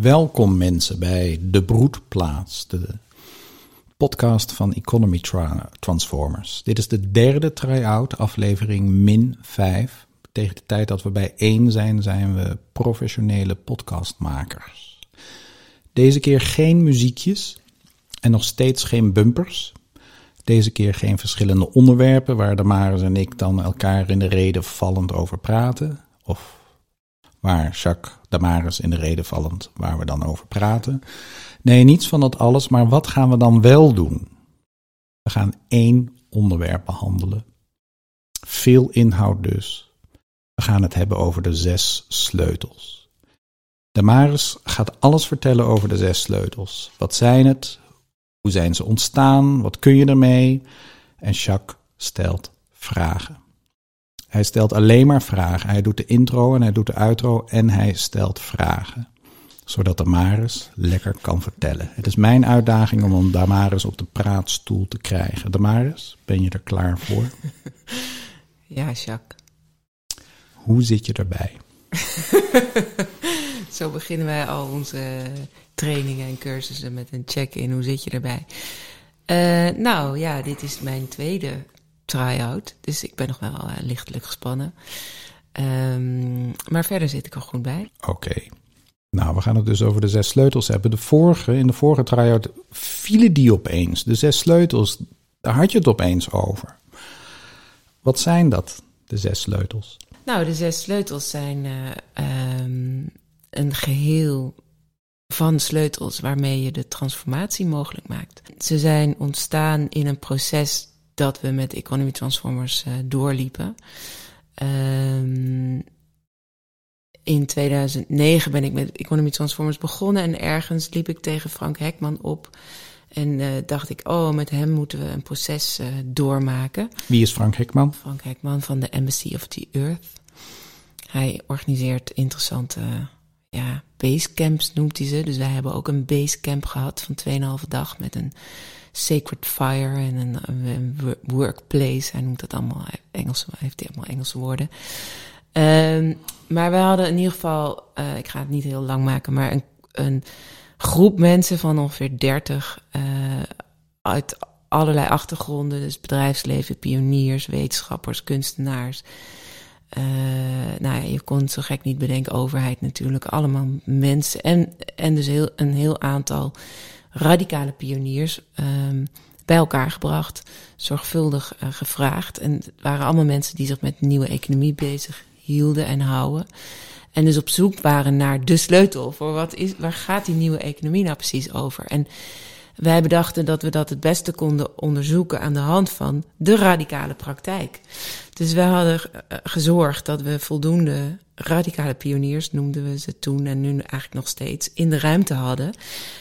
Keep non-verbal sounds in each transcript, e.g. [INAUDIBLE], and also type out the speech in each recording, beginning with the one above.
Welkom mensen bij De Broedplaats, de podcast van Economy Tra- Transformers. Dit is de derde try-out, aflevering min 5. Tegen de tijd dat we bij 1 zijn, zijn we professionele podcastmakers. Deze keer geen muziekjes en nog steeds geen bumpers. Deze keer geen verschillende onderwerpen waar Damaris en ik dan elkaar in de reden vallend over praten. Of waar Jacques Damaris in de reden vallend waar we dan over praten. Nee, niets van dat alles, maar wat gaan we dan wel doen? We gaan één onderwerp behandelen. Veel inhoud dus. We gaan het hebben over de zes sleutels. Damaris gaat alles vertellen over de zes sleutels. Wat zijn het? Hoe zijn ze ontstaan? Wat kun je ermee? En Jacques stelt vragen. Hij stelt alleen maar vragen. Hij doet de intro en hij doet de outro en hij stelt vragen. Zodat Damaris lekker kan vertellen. Het is mijn uitdaging om Damaris op de praatstoel te krijgen. Damaris, ben je er klaar voor? [LAUGHS] Ja, Jacques. Hoe zit je erbij? [LAUGHS] Zo beginnen wij al onze trainingen en cursussen met een check-in. Hoe zit je erbij? Eh, nou ja, dit is mijn tweede try-out. Dus ik ben nog wel uh, lichtelijk gespannen. Ehm, maar verder zit ik er goed bij. Oké. Nou, we gaan het dus over de zes sleutels hebben. De vorige, in de vorige try-out vielen die opeens. De zes sleutels, daar had je het opeens over. Wat zijn dat, de zes sleutels? Nou, de zes sleutels zijn uh, um, een geheel van sleutels waarmee je de transformatie mogelijk maakt. Ze zijn ontstaan in een proces dat we met Economy Transformers uh, doorliepen. Um, in 2009 ben ik met Economy Transformers begonnen en ergens liep ik tegen Frank Hekman op. En uh, dacht ik, oh, met hem moeten we een proces uh, doormaken. Wie is Frank Hekman? Frank Hekman van de Embassy of the Earth. Hij organiseert interessante ja, basecamps, noemt hij ze. Dus wij hebben ook een basecamp gehad van 2,5 dag met een sacred fire en een, een, workplace. Hij noemt dat allemaal Engelse, heeft hij allemaal Engelse woorden. Um, maar we hadden in ieder geval, uh, ik ga het niet heel lang maken, maar een, een groep mensen van ongeveer 30 uh, uit allerlei achtergronden. Dus bedrijfsleven, pioniers, wetenschappers, kunstenaars. Uh, nou ja, je kon zo gek niet bedenken, overheid natuurlijk. Allemaal mensen en, en dus heel, een heel aantal radicale pioniers um, bij elkaar gebracht, zorgvuldig uh, gevraagd. En het waren allemaal mensen die zich met nieuwe economie bezig hielden en houden. En dus op zoek waren naar de sleutel voor wat is, waar gaat die nieuwe economie nou precies over? En wij bedachten dat we dat het beste konden onderzoeken aan de hand van de radicale praktijk. Dus we hadden gezorgd dat we voldoende radicale pioniers, noemden we ze toen en nu eigenlijk nog steeds, in de ruimte hadden.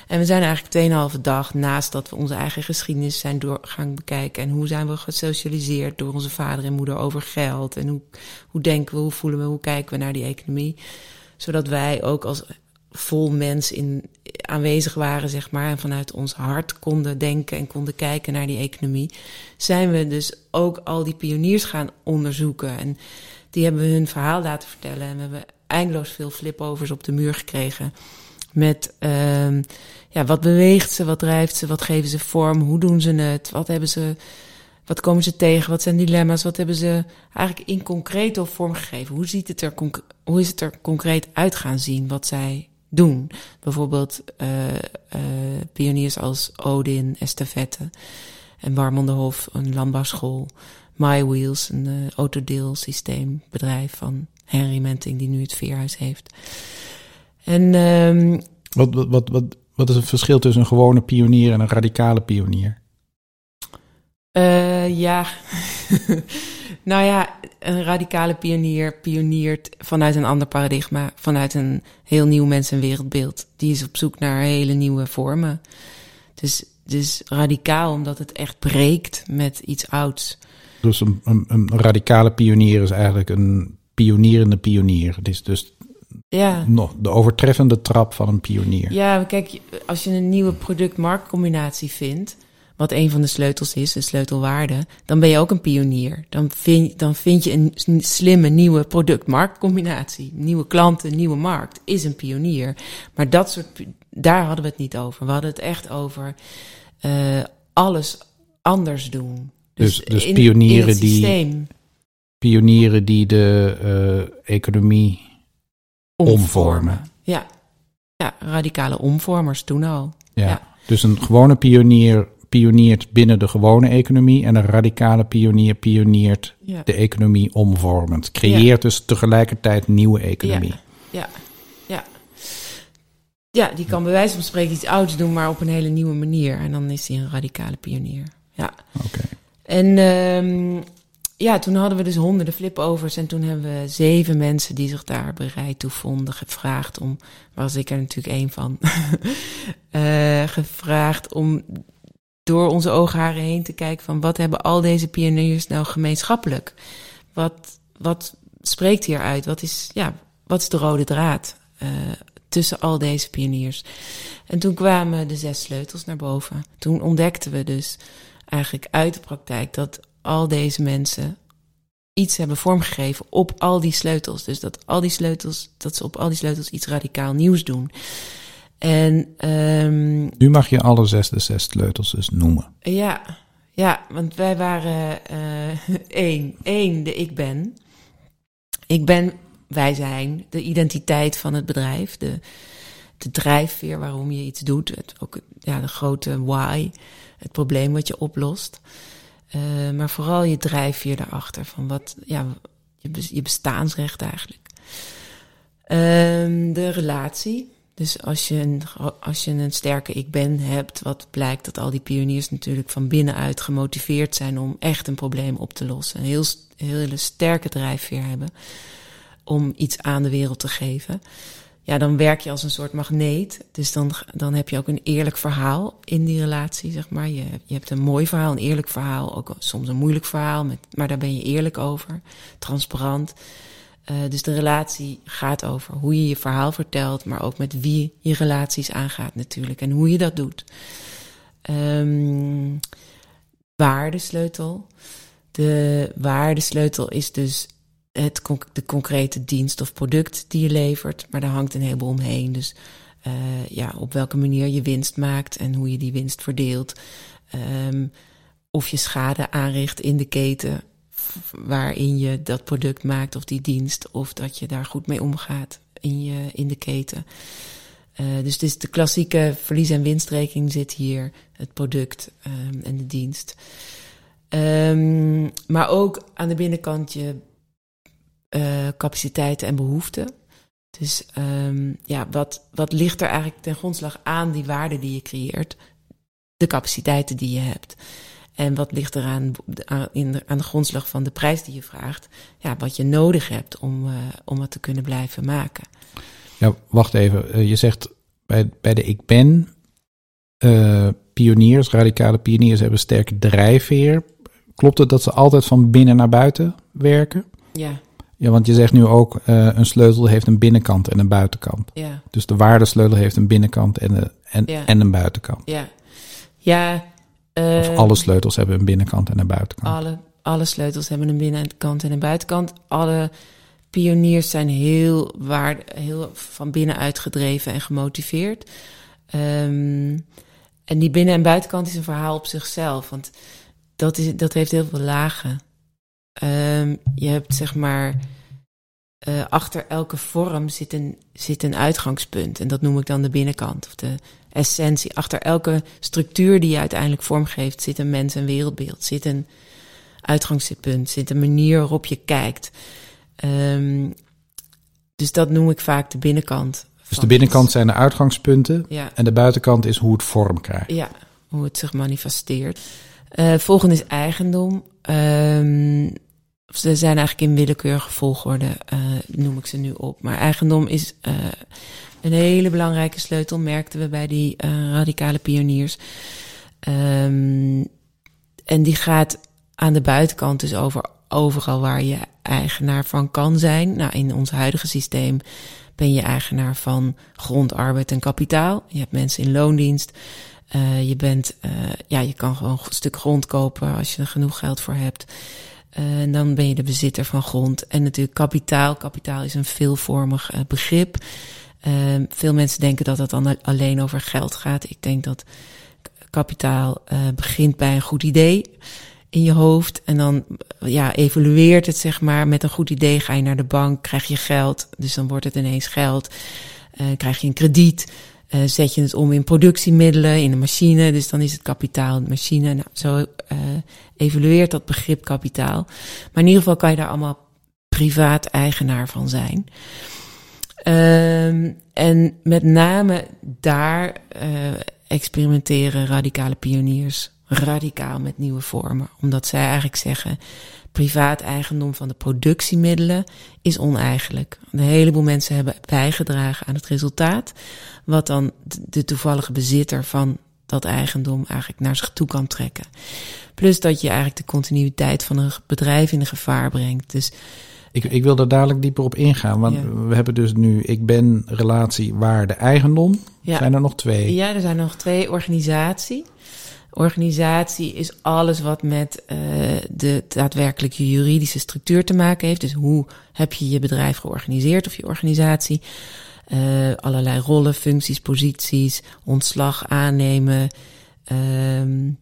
En we zijn eigenlijk 2,5 dag naast dat we onze eigen geschiedenis zijn door gaan bekijken. En hoe zijn we gesocialiseerd door onze vader en moeder over geld. En hoe, hoe denken we, hoe voelen we, hoe kijken we naar die economie. Zodat wij ook als vol mens in, aanwezig waren, zeg maar, en vanuit ons hart konden denken en konden kijken naar die economie, zijn we dus ook al die pioniers gaan onderzoeken. En die hebben we hun verhaal laten vertellen. En we hebben eindeloos veel flipovers op de muur gekregen. Met uh, ja, wat beweegt ze, wat drijft ze, wat geven ze vorm, hoe doen ze het, wat hebben ze, wat komen ze tegen, wat zijn dilemma's, wat hebben ze eigenlijk in concreto vorm gegeven. Hoe, ziet het er, hoe is het er concreet uit gaan zien wat zij doen? Bijvoorbeeld uh, uh, pioniers als Odin, Estafette en Warmonderhof, een landbouwschool. MyWheels, een uh, autodeelsysteembedrijf van Henry Menting, die nu het veerhuis heeft. En, um, wat, wat, wat, wat, wat is het verschil tussen een gewone pionier en een radicale pionier? Ja, [LAUGHS] nou ja, een radicale pionier pioniert vanuit een ander paradigma, vanuit een heel nieuw mens- en wereldbeeld. Die is op zoek naar hele nieuwe vormen. Dus, dus radicaal omdat het echt breekt met iets ouds. Dus een, een, een radicale pionier is eigenlijk een pionierende pionier. Het is dus ja. nog de overtreffende trap van een pionier. Ja, kijk, als je een nieuwe product-marktcombinatie vindt, wat een van de sleutels is, de sleutelwaarde, dan ben je ook een pionier. Dan vind, dan vind je een slimme nieuwe product-marktcombinatie. Nieuwe klanten, nieuwe markt is een pionier. Maar dat soort, daar hadden we het niet over. We hadden het echt over uh, alles anders doen. Dus, dus, dus in, pionieren in die. Pionieren die de uh, economie omvormen. omvormen. Ja. ja, radicale omvormers toen al. ja. Dus een gewone pionier pioniert binnen de gewone economie en een radicale pionier pioniert de economie omvormend. Creëert dus tegelijkertijd nieuwe economie. Ja. ja, ja. die kan bij wijze van spreken iets ouds doen, maar op een hele nieuwe manier. En dan is hij een radicale pionier. Ja. Oké. En um, ja, toen hadden we dus honderden flipovers. En toen hebben we zeven mensen die zich daar bereid toe vonden gevraagd om. Was ik er natuurlijk één van. uh, [LAUGHS] gevraagd om door onze oogharen heen te kijken van wat hebben al deze pioniers nou gemeenschappelijk? Wat, wat spreekt hieruit? Wat is, ja, wat is de rode draad uh, tussen al deze pioniers? En toen kwamen de zes sleutels naar boven. Toen ontdekten we dus eigenlijk uit de praktijk dat al deze mensen iets hebben vormgegeven op al die sleutels. Dus dat al die sleutels, dat ze op al die sleutels iets radicaal nieuws doen. En um, nu mag je alle zes de zes sleutels dus noemen. Ja, ja, want wij waren uh, [LAUGHS] één, één, de ik ben. Ik ben, wij zijn, de identiteit van het bedrijf, de, de drijfveer waarom je iets doet, het, ook ja, de grote why, het probleem wat je oplost. Uh, maar vooral je drijfveer daarachter, van wat, ja, je, je bestaansrecht eigenlijk. Um, de relatie, dus als je, een, als je een sterke ik ben hebt, wat blijkt dat al die pioniers natuurlijk van binnenuit gemotiveerd zijn om echt een probleem op te lossen. Een heel, hele sterke drijfveer hebben om iets aan de wereld te geven. Ja, dan werk je als een soort magneet. Dus dan, dan heb je ook een eerlijk verhaal in die relatie, zeg maar. Je, je hebt een mooi verhaal, een eerlijk verhaal, ook soms een moeilijk verhaal, met, maar daar ben je eerlijk over, transparant. Uh, dus de relatie gaat over hoe je je verhaal vertelt, maar ook met wie je relaties aangaat natuurlijk en hoe je dat doet. Um, waardesleutel. De waardesleutel is dus het, de concrete dienst of product die je levert, maar daar hangt een heleboel omheen. Dus uh, ja, op welke manier je winst maakt en hoe je die winst verdeelt. Um, of je schade aanricht in de keten waarin je dat product maakt of die dienst, of dat je daar goed mee omgaat in, je, in de keten. Uh, dus is de klassieke verlies- en winstrekening zit hier, het product um, en de dienst. Um, maar ook aan de binnenkant je uh, capaciteiten en behoeften. Dus um, ja, wat, wat ligt er eigenlijk ten grondslag aan die waarde die je creëert? De capaciteiten die je hebt. En wat ligt er aan, in de, aan de grondslag van de prijs die je vraagt? Ja, wat je nodig hebt om, uh, om het te kunnen blijven maken. Ja, wacht even. Uh, je zegt bij, bij de ik ben uh, pioniers, radicale pioniers hebben sterke drijfveer. Klopt het dat ze altijd van binnen naar buiten werken? Ja. Ja, want je zegt nu ook een sleutel heeft een binnenkant en een buitenkant. Ja. Dus de waardesleutel heeft een binnenkant en, een, en, ja. en een buitenkant. Ja. Ja, of alle sleutels hebben een binnenkant en een buitenkant? Alle, alle sleutels hebben een binnenkant en een buitenkant. Alle pioniers zijn heel, waar, heel van binnenuit gedreven en gemotiveerd. Um, en die binnen- en buitenkant is een verhaal op zichzelf. Want dat, is, dat heeft heel veel lagen. Um, je hebt zeg maar. Uh, achter elke vorm zit een, zit een uitgangspunt. En dat noem ik dan de binnenkant. Of de, essentie. Achter elke structuur die je uiteindelijk vormgeeft zit een mens- en wereldbeeld. Zit een uitgangspunt, zit een manier waarop je kijkt. Um, dus dat noem ik vaak de binnenkant. Dus de binnenkant zijn de uitgangspunten ja. en de buitenkant is hoe het vorm krijgt. Ja, hoe het zich manifesteert. Uh, volgende is eigendom. Um, ze zijn eigenlijk in willekeurige volgorde, uh, noem ik ze nu op. Maar eigendom is uh, een hele belangrijke sleutel, merkten we bij die uh, radicale pioniers. Um, en die gaat aan de buitenkant dus over overal waar je eigenaar van kan zijn. Nou, in ons huidige systeem ben je eigenaar van grond, arbeid en kapitaal. Je hebt mensen in loondienst. je bent, ja, je kan gewoon een stuk grond kopen als je er genoeg geld voor hebt. en dan ben je de bezitter van grond. En natuurlijk kapitaal. Kapitaal is een veelvormig begrip. Ehm, veel mensen denken dat het dan alleen over geld gaat. Ik denk dat kapitaal begint bij een goed idee in je hoofd. En dan ja, evolueert het, zeg maar. Met een goed idee ga je naar de bank, krijg je geld. Dus dan wordt het ineens geld. Uh, krijg je een krediet. Zet je het om in productiemiddelen, in een machine. Dus dan is het kapitaal, de machine. Nou, zo evolueert dat begrip kapitaal. Maar in ieder geval kan je daar allemaal privaat eigenaar van zijn. Um, en met name daar experimenteren radicale pioniers radicaal met nieuwe vormen. Omdat zij eigenlijk zeggen, privaat eigendom van de productiemiddelen is oneigenlijk. Een heleboel mensen hebben bijgedragen aan het resultaat, wat dan de toevallige bezitter van dat eigendom eigenlijk naar zich toe kan trekken. Plus dat je eigenlijk de continuïteit van een bedrijf in gevaar brengt. Dus ik, ik wil er dadelijk dieper op ingaan. Want we hebben dus nu ik ben relatie waarde eigendom. Ja. Zijn er nog twee? Ja, er zijn nog twee organisatie. Organisatie is alles wat met uh, de daadwerkelijke juridische structuur te maken heeft. Dus hoe heb je je bedrijf georganiseerd of je organisatie? Uh, allerlei rollen, functies, posities, ontslag aannemen. Um,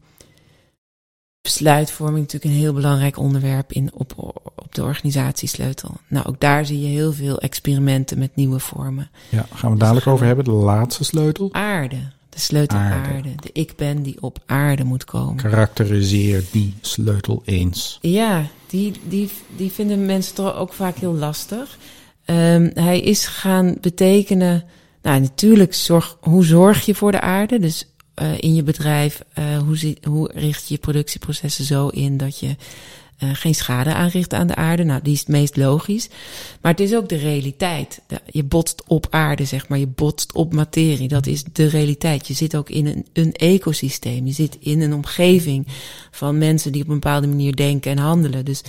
besluitvorming natuurlijk een heel belangrijk onderwerp in, op, op de organisatiesleutel. Nou, ook daar zie je heel veel experimenten met nieuwe vormen. Ja, gaan we dadelijk over hebben. De laatste sleutel. Aarde. De sleutel aarde. De ik ben die op aarde moet komen. Karakteriseer die sleutel eens. Ja, die, die, die vinden mensen toch ook vaak heel lastig. Um, hij is gaan betekenen. Nou, natuurlijk, zorg, hoe zorg je voor de aarde? Dus uh, in je bedrijf, uh, hoe, hoe richt je je productieprocessen zo in dat je uh, geen schade aanricht aan de aarde. Nou, die is het meest logisch. Maar het is ook de realiteit. Je botst op aarde, zeg maar. Je botst op materie. Dat is de realiteit. Je zit ook in een, een ecosysteem. Je zit in een omgeving van mensen die op een bepaalde manier denken en handelen. Dus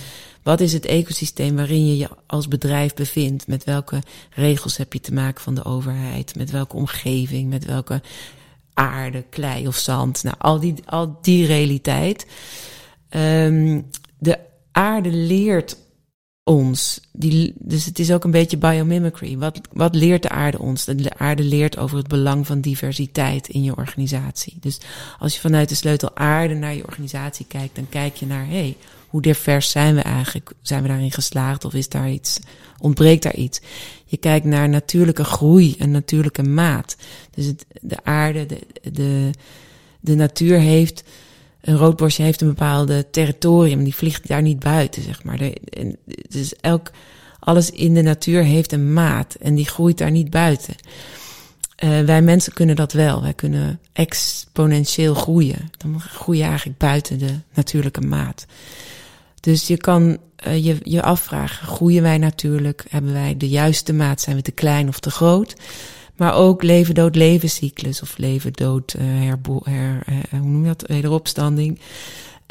wat is het ecosysteem waarin je je als bedrijf bevindt? Met welke regels heb je te maken van de overheid? Met welke omgeving? Met welke aarde, klei of zand? Nou, al die, al die realiteit. Um, de aarde leert ons. Die, dus het is ook een beetje biomimicry. Wat, wat leert de aarde ons? De aarde leert over het belang van diversiteit in je organisatie. Dus als je vanuit de sleutel aarde naar je organisatie kijkt, dan kijk je naar, hé, hey, hoe divers zijn we eigenlijk? Zijn we daarin geslaagd of is daar iets, ontbreekt daar iets? Je kijkt naar natuurlijke groei en natuurlijke maat. Dus het, de aarde, de, de, de natuur heeft een roodborstje heeft een bepaalde territorium, die vliegt daar niet buiten, zeg maar. dus elk, alles in de natuur heeft een maat en die groeit daar niet buiten. Uh, wij mensen kunnen dat wel. Wij kunnen exponentieel groeien. Dan groei je eigenlijk buiten de natuurlijke maat. Dus je kan uh, je, je afvragen, groeien wij natuurlijk? Hebben wij de juiste maat? Zijn we te klein of te groot? Maar ook leven-dood levenscyclus of leven-dood uh, herbo her, uh, hoe noem je dat? Wederopstanding.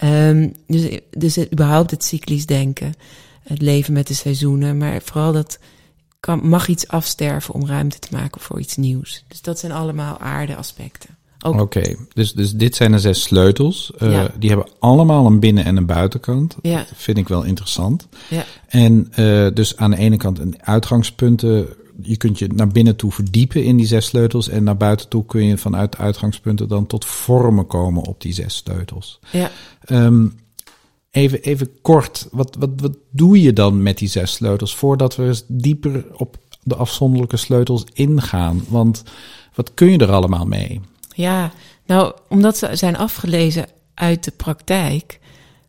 Um, dus, dus überhaupt het cyclisch denken. Het leven met de seizoenen. Maar vooral dat mag iets afsterven om ruimte te maken voor iets nieuws. Dus dat zijn allemaal aardeaspecten. Oké, dus, dus dit zijn de zes sleutels. Uh, ja. Die hebben allemaal een binnen- en een buitenkant. Ja. Dat vind ik wel interessant. Ja. En uh, dus aan de ene kant een uitgangspunten je kunt je naar binnen toe verdiepen in die zes sleutels. En naar buiten toe kun je vanuit uitgangspunten dan tot vormen komen op die zes sleutels. Ja. Um, even, even kort, wat, wat, wat doe je dan met die zes sleutels voordat we eens dieper op de afzonderlijke sleutels ingaan? Want wat kun je er allemaal mee? Ja, nou, omdat ze zijn afgelezen uit de praktijk,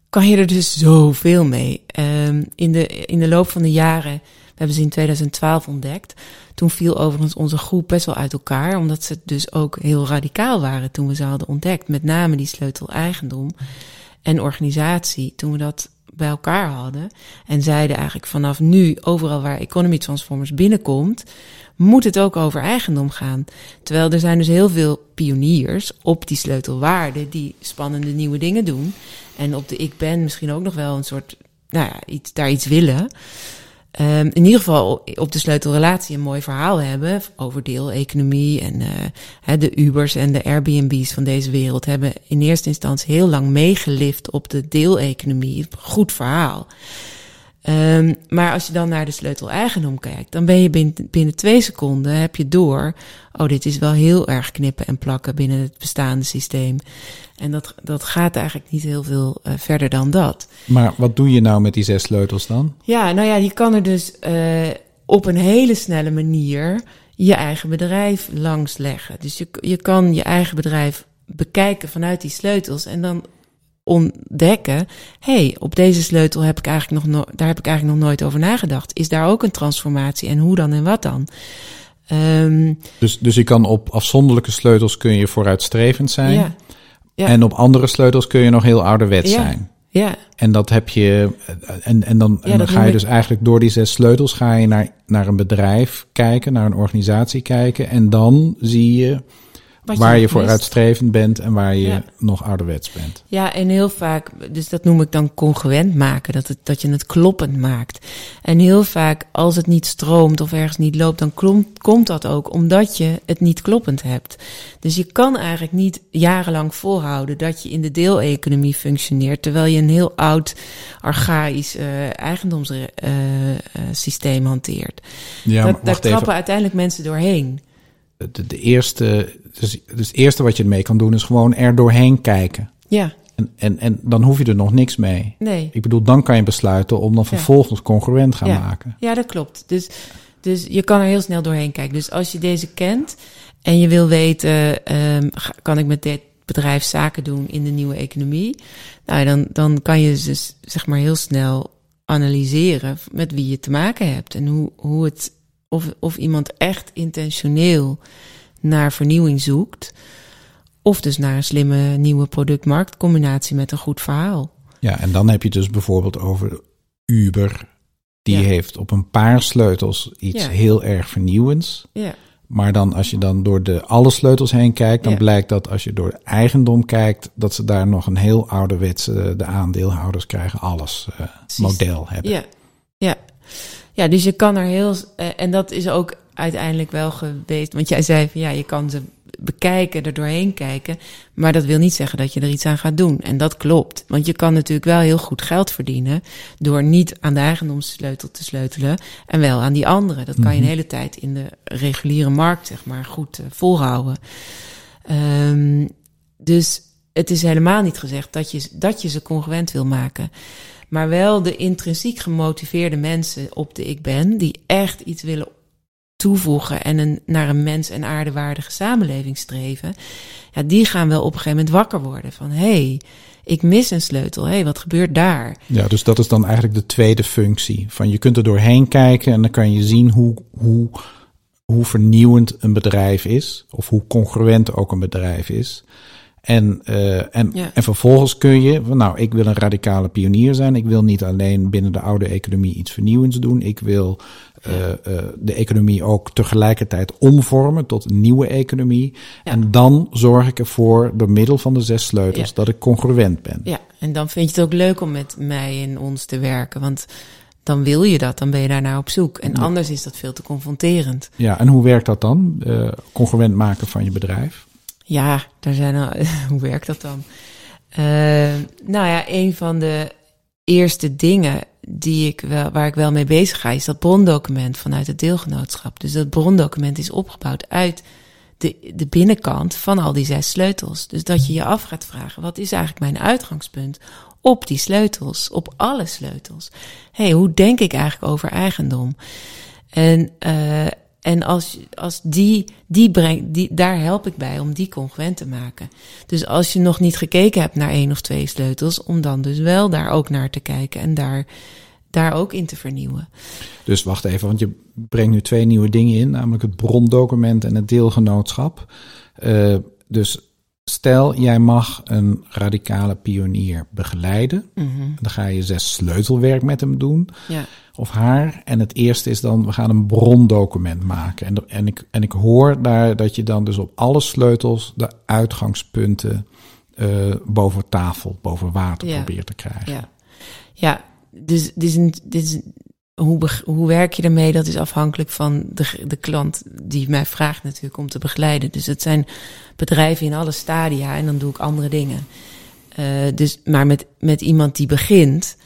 kan je er dus zoveel mee. Um, in, de, in de loop van de jaren hebben ze in 2012 ontdekt. Toen viel overigens onze groep best wel uit elkaar, omdat ze dus ook heel radicaal waren toen we ze hadden ontdekt. Met name die sleutel eigendom en organisatie. Toen we dat bij elkaar hadden en zeiden eigenlijk vanaf nu, overal waar Economy Transformers binnenkomt, moet het ook over eigendom gaan. Terwijl er zijn dus heel veel pioniers op die sleutelwaarden die spannende nieuwe dingen doen. En op de ik ben misschien ook nog wel een soort, nou ja, iets, daar iets willen. Um, in ieder geval op de sleutelrelatie een mooi verhaal hebben over deeleconomie. En uh, de Ubers en de Airbnb's van deze wereld hebben in eerste instantie heel lang meegelift op de deeleconomie. Goed verhaal. Um, maar als je dan naar de sleutel-eigendom kijkt, dan ben je binnen, binnen twee seconden heb je door. Oh, dit is wel heel erg knippen en plakken binnen het bestaande systeem. En dat, dat gaat eigenlijk niet heel veel uh, verder dan dat. Maar wat doe je nou met die zes sleutels dan? Ja, nou ja, je kan er dus uh, op een hele snelle manier je eigen bedrijf langs leggen. Dus je, je kan je eigen bedrijf bekijken vanuit die sleutels en dan ontdekken, hey, op deze sleutel heb ik eigenlijk nog no daar heb ik eigenlijk nog nooit over nagedacht. Is daar ook een transformatie en hoe dan en wat dan? Um, dus, dus je kan op afzonderlijke sleutels kun je vooruitstrevend zijn. Ja, ja. En op andere sleutels kun je nog heel ouderwets ja, zijn. Ja, En dat heb je. En, en dan, en dan ga je ik- dus eigenlijk door die zes sleutels ga je naar, naar een bedrijf kijken, naar een organisatie kijken. En dan zie je Wat waar je vooruitstrevend bent en waar je Ja. nog ouderwets bent. Ja, en heel vaak, dus dat noem ik dan congruent maken, dat, het, dat je het kloppend maakt. En heel vaak, als het niet stroomt of ergens niet loopt, dan komt dat ook omdat je het niet kloppend hebt. Dus je kan eigenlijk niet jarenlang volhouden dat je in de deeleconomie functioneert, terwijl je een heel oud, archaïs eh eigendomssysteem hanteert. Ja, dat, daar trappen even. uiteindelijk mensen doorheen. De, de eerste, dus, dus het eerste wat je ermee kan doen is gewoon er doorheen kijken. Ja, En, en, en dan hoef je er nog niks mee. nee. Ik bedoel, dan kan je besluiten om dan vervolgens congruent gaan Ja. maken. Ja, dat klopt. Dus, dus je kan er heel snel doorheen kijken. Dus als je deze kent en je wil weten, ehm, kan ik met dit bedrijf zaken doen in de nieuwe economie? Nou, dan, dan kan je dus zeg maar heel snel analyseren met wie je te maken hebt en hoe, hoe het, of, of iemand echt intentioneel naar vernieuwing zoekt. Of dus naar een slimme nieuwe product-marktcombinatie met een goed verhaal. Ja, en dan heb je dus bijvoorbeeld over Uber. Die Ja. heeft op een paar sleutels iets Ja. heel erg vernieuwends. Ja, Maar dan als je dan door de alle sleutels heen kijkt, dan Ja. blijkt dat als je door de eigendom kijkt, dat ze daar nog een heel ouderwetse, de aandeelhouders krijgen alles eh, model hebben. Ja, ja. Ja, dus je kan er heel. eh, en dat is ook uiteindelijk wel geweest. Want jij zei van ja, je kan ze bekijken, er doorheen kijken. Maar dat wil niet zeggen dat je er iets aan gaat doen. En dat klopt. Want je kan natuurlijk wel heel goed geld verdienen. door niet aan de eigendomssleutel te sleutelen. en wel aan die andere. Dat kan je een hele tijd in de reguliere markt, zeg maar, goed eh, volhouden. Ehm, dus het is helemaal niet gezegd dat je, dat je ze congruent wil maken. Maar wel de intrinsiek gemotiveerde mensen op de ik ben, die echt iets willen toevoegen en een, naar een mens- en aardewaardige samenleving streven. Ja, die gaan wel op een gegeven moment wakker worden van hé, hey, ik mis een sleutel. Hé, hey, wat gebeurt daar? Ja, dus dat is dan eigenlijk de tweede functie. Van je kunt er doorheen kijken en dan kan je zien hoe, hoe, hoe vernieuwend een bedrijf is. Of hoe congruent ook een bedrijf is. En, eh, en, Ja. en vervolgens kun je, van, nou, ik wil een radicale pionier zijn. Ik wil niet alleen binnen de oude economie iets vernieuwends doen. Ik wil eh, eh, de economie ook tegelijkertijd omvormen tot een nieuwe economie. Ja. En dan zorg ik ervoor, door middel van de zes sleutels, Ja. dat ik congruent ben. Ja, en dan vind je het ook leuk om met mij en ons te werken, want dan wil je dat, dan ben je daarnaar op zoek. En anders is dat veel te confronterend. Ja, en hoe werkt dat dan? Congruent maken van je bedrijf? Ja, daar zijn [LAUGHS] hoe werkt dat dan? Eh, nou ja, een van de eerste dingen die ik wel, waar ik wel mee bezig ga, is dat brondocument vanuit het deelgenootschap. Dus dat brondocument is opgebouwd uit de, de binnenkant van al die zes sleutels. Dus dat je je af gaat vragen, wat is eigenlijk mijn uitgangspunt op die sleutels, op alle sleutels? hey, hoe denk ik eigenlijk over eigendom? En, eh, en als, als die, die brengt, die, daar help ik bij om die congruent te maken. Dus als je nog niet gekeken hebt naar één of twee sleutels, om dan dus wel daar ook naar te kijken en daar, daar ook in te vernieuwen. Dus wacht even, want je brengt nu twee nieuwe dingen in, namelijk het brondocument en het deelgenootschap. Eh, dus stel, jij mag een radicale pionier begeleiden. Dan ga je zes sleutelwerk met hem doen. Ja, of haar. En het eerste is dan, we gaan een brondocument maken. En, en, ik, en ik hoor daar dat je dan dus op alle sleutels de uitgangspunten eh, boven tafel, boven water Ja. probeert te krijgen. ja. Ja, dus dit is, een, dit is hoe, hoe werk je ermee? Dat is afhankelijk van de, de klant die mij vraagt natuurlijk om te begeleiden. Dus het zijn bedrijven in alle stadia en dan doe ik andere dingen. Eh, dus, maar met, met iemand die begint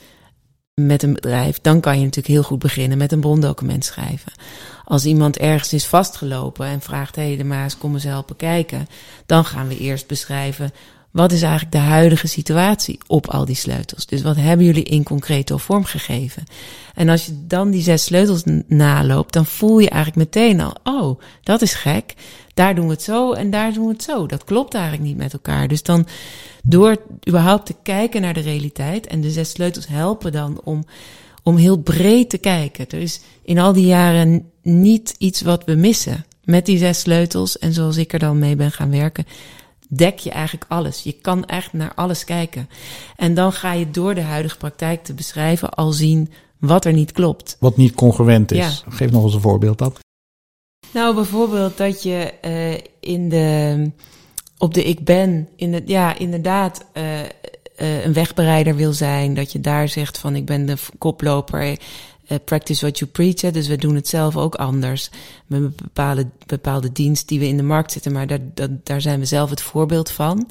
met een bedrijf, dan kan je natuurlijk heel goed beginnen met een brondocument schrijven. Als iemand ergens is vastgelopen en vraagt, hé hey, de Maas, kom eens helpen kijken. Dan gaan we eerst beschrijven, wat is eigenlijk de huidige situatie op al die sleutels? Dus wat hebben jullie in concreto vormgegeven? En als je dan die zes sleutels naloopt, dan voel je eigenlijk meteen al, oh, dat is gek. Daar doen we het zo en daar doen we het zo. Dat klopt eigenlijk niet met elkaar. Dus dan door überhaupt te kijken naar de realiteit en de zes sleutels helpen dan om, om heel breed te kijken. Er is in al die jaren niet iets wat we missen. Met die zes sleutels en zoals ik er dan mee ben gaan werken, dek je eigenlijk alles. Je kan echt naar alles kijken. En dan ga je door de huidige praktijk te beschrijven al zien wat er niet klopt. Wat niet congruent is. Ja. Geef nog eens een voorbeeld dat. Nou, bijvoorbeeld dat je eh, in de, op de ik ben, in het, ja, inderdaad eh, eh, een wegbereider wil zijn. Dat je daar zegt van ik ben de koploper. Eh, practice what you preach. Dus we doen het zelf ook anders. Met een bepaalde, bepaalde dienst die we in de markt zetten. Maar daar, dat, daar zijn we zelf het voorbeeld van.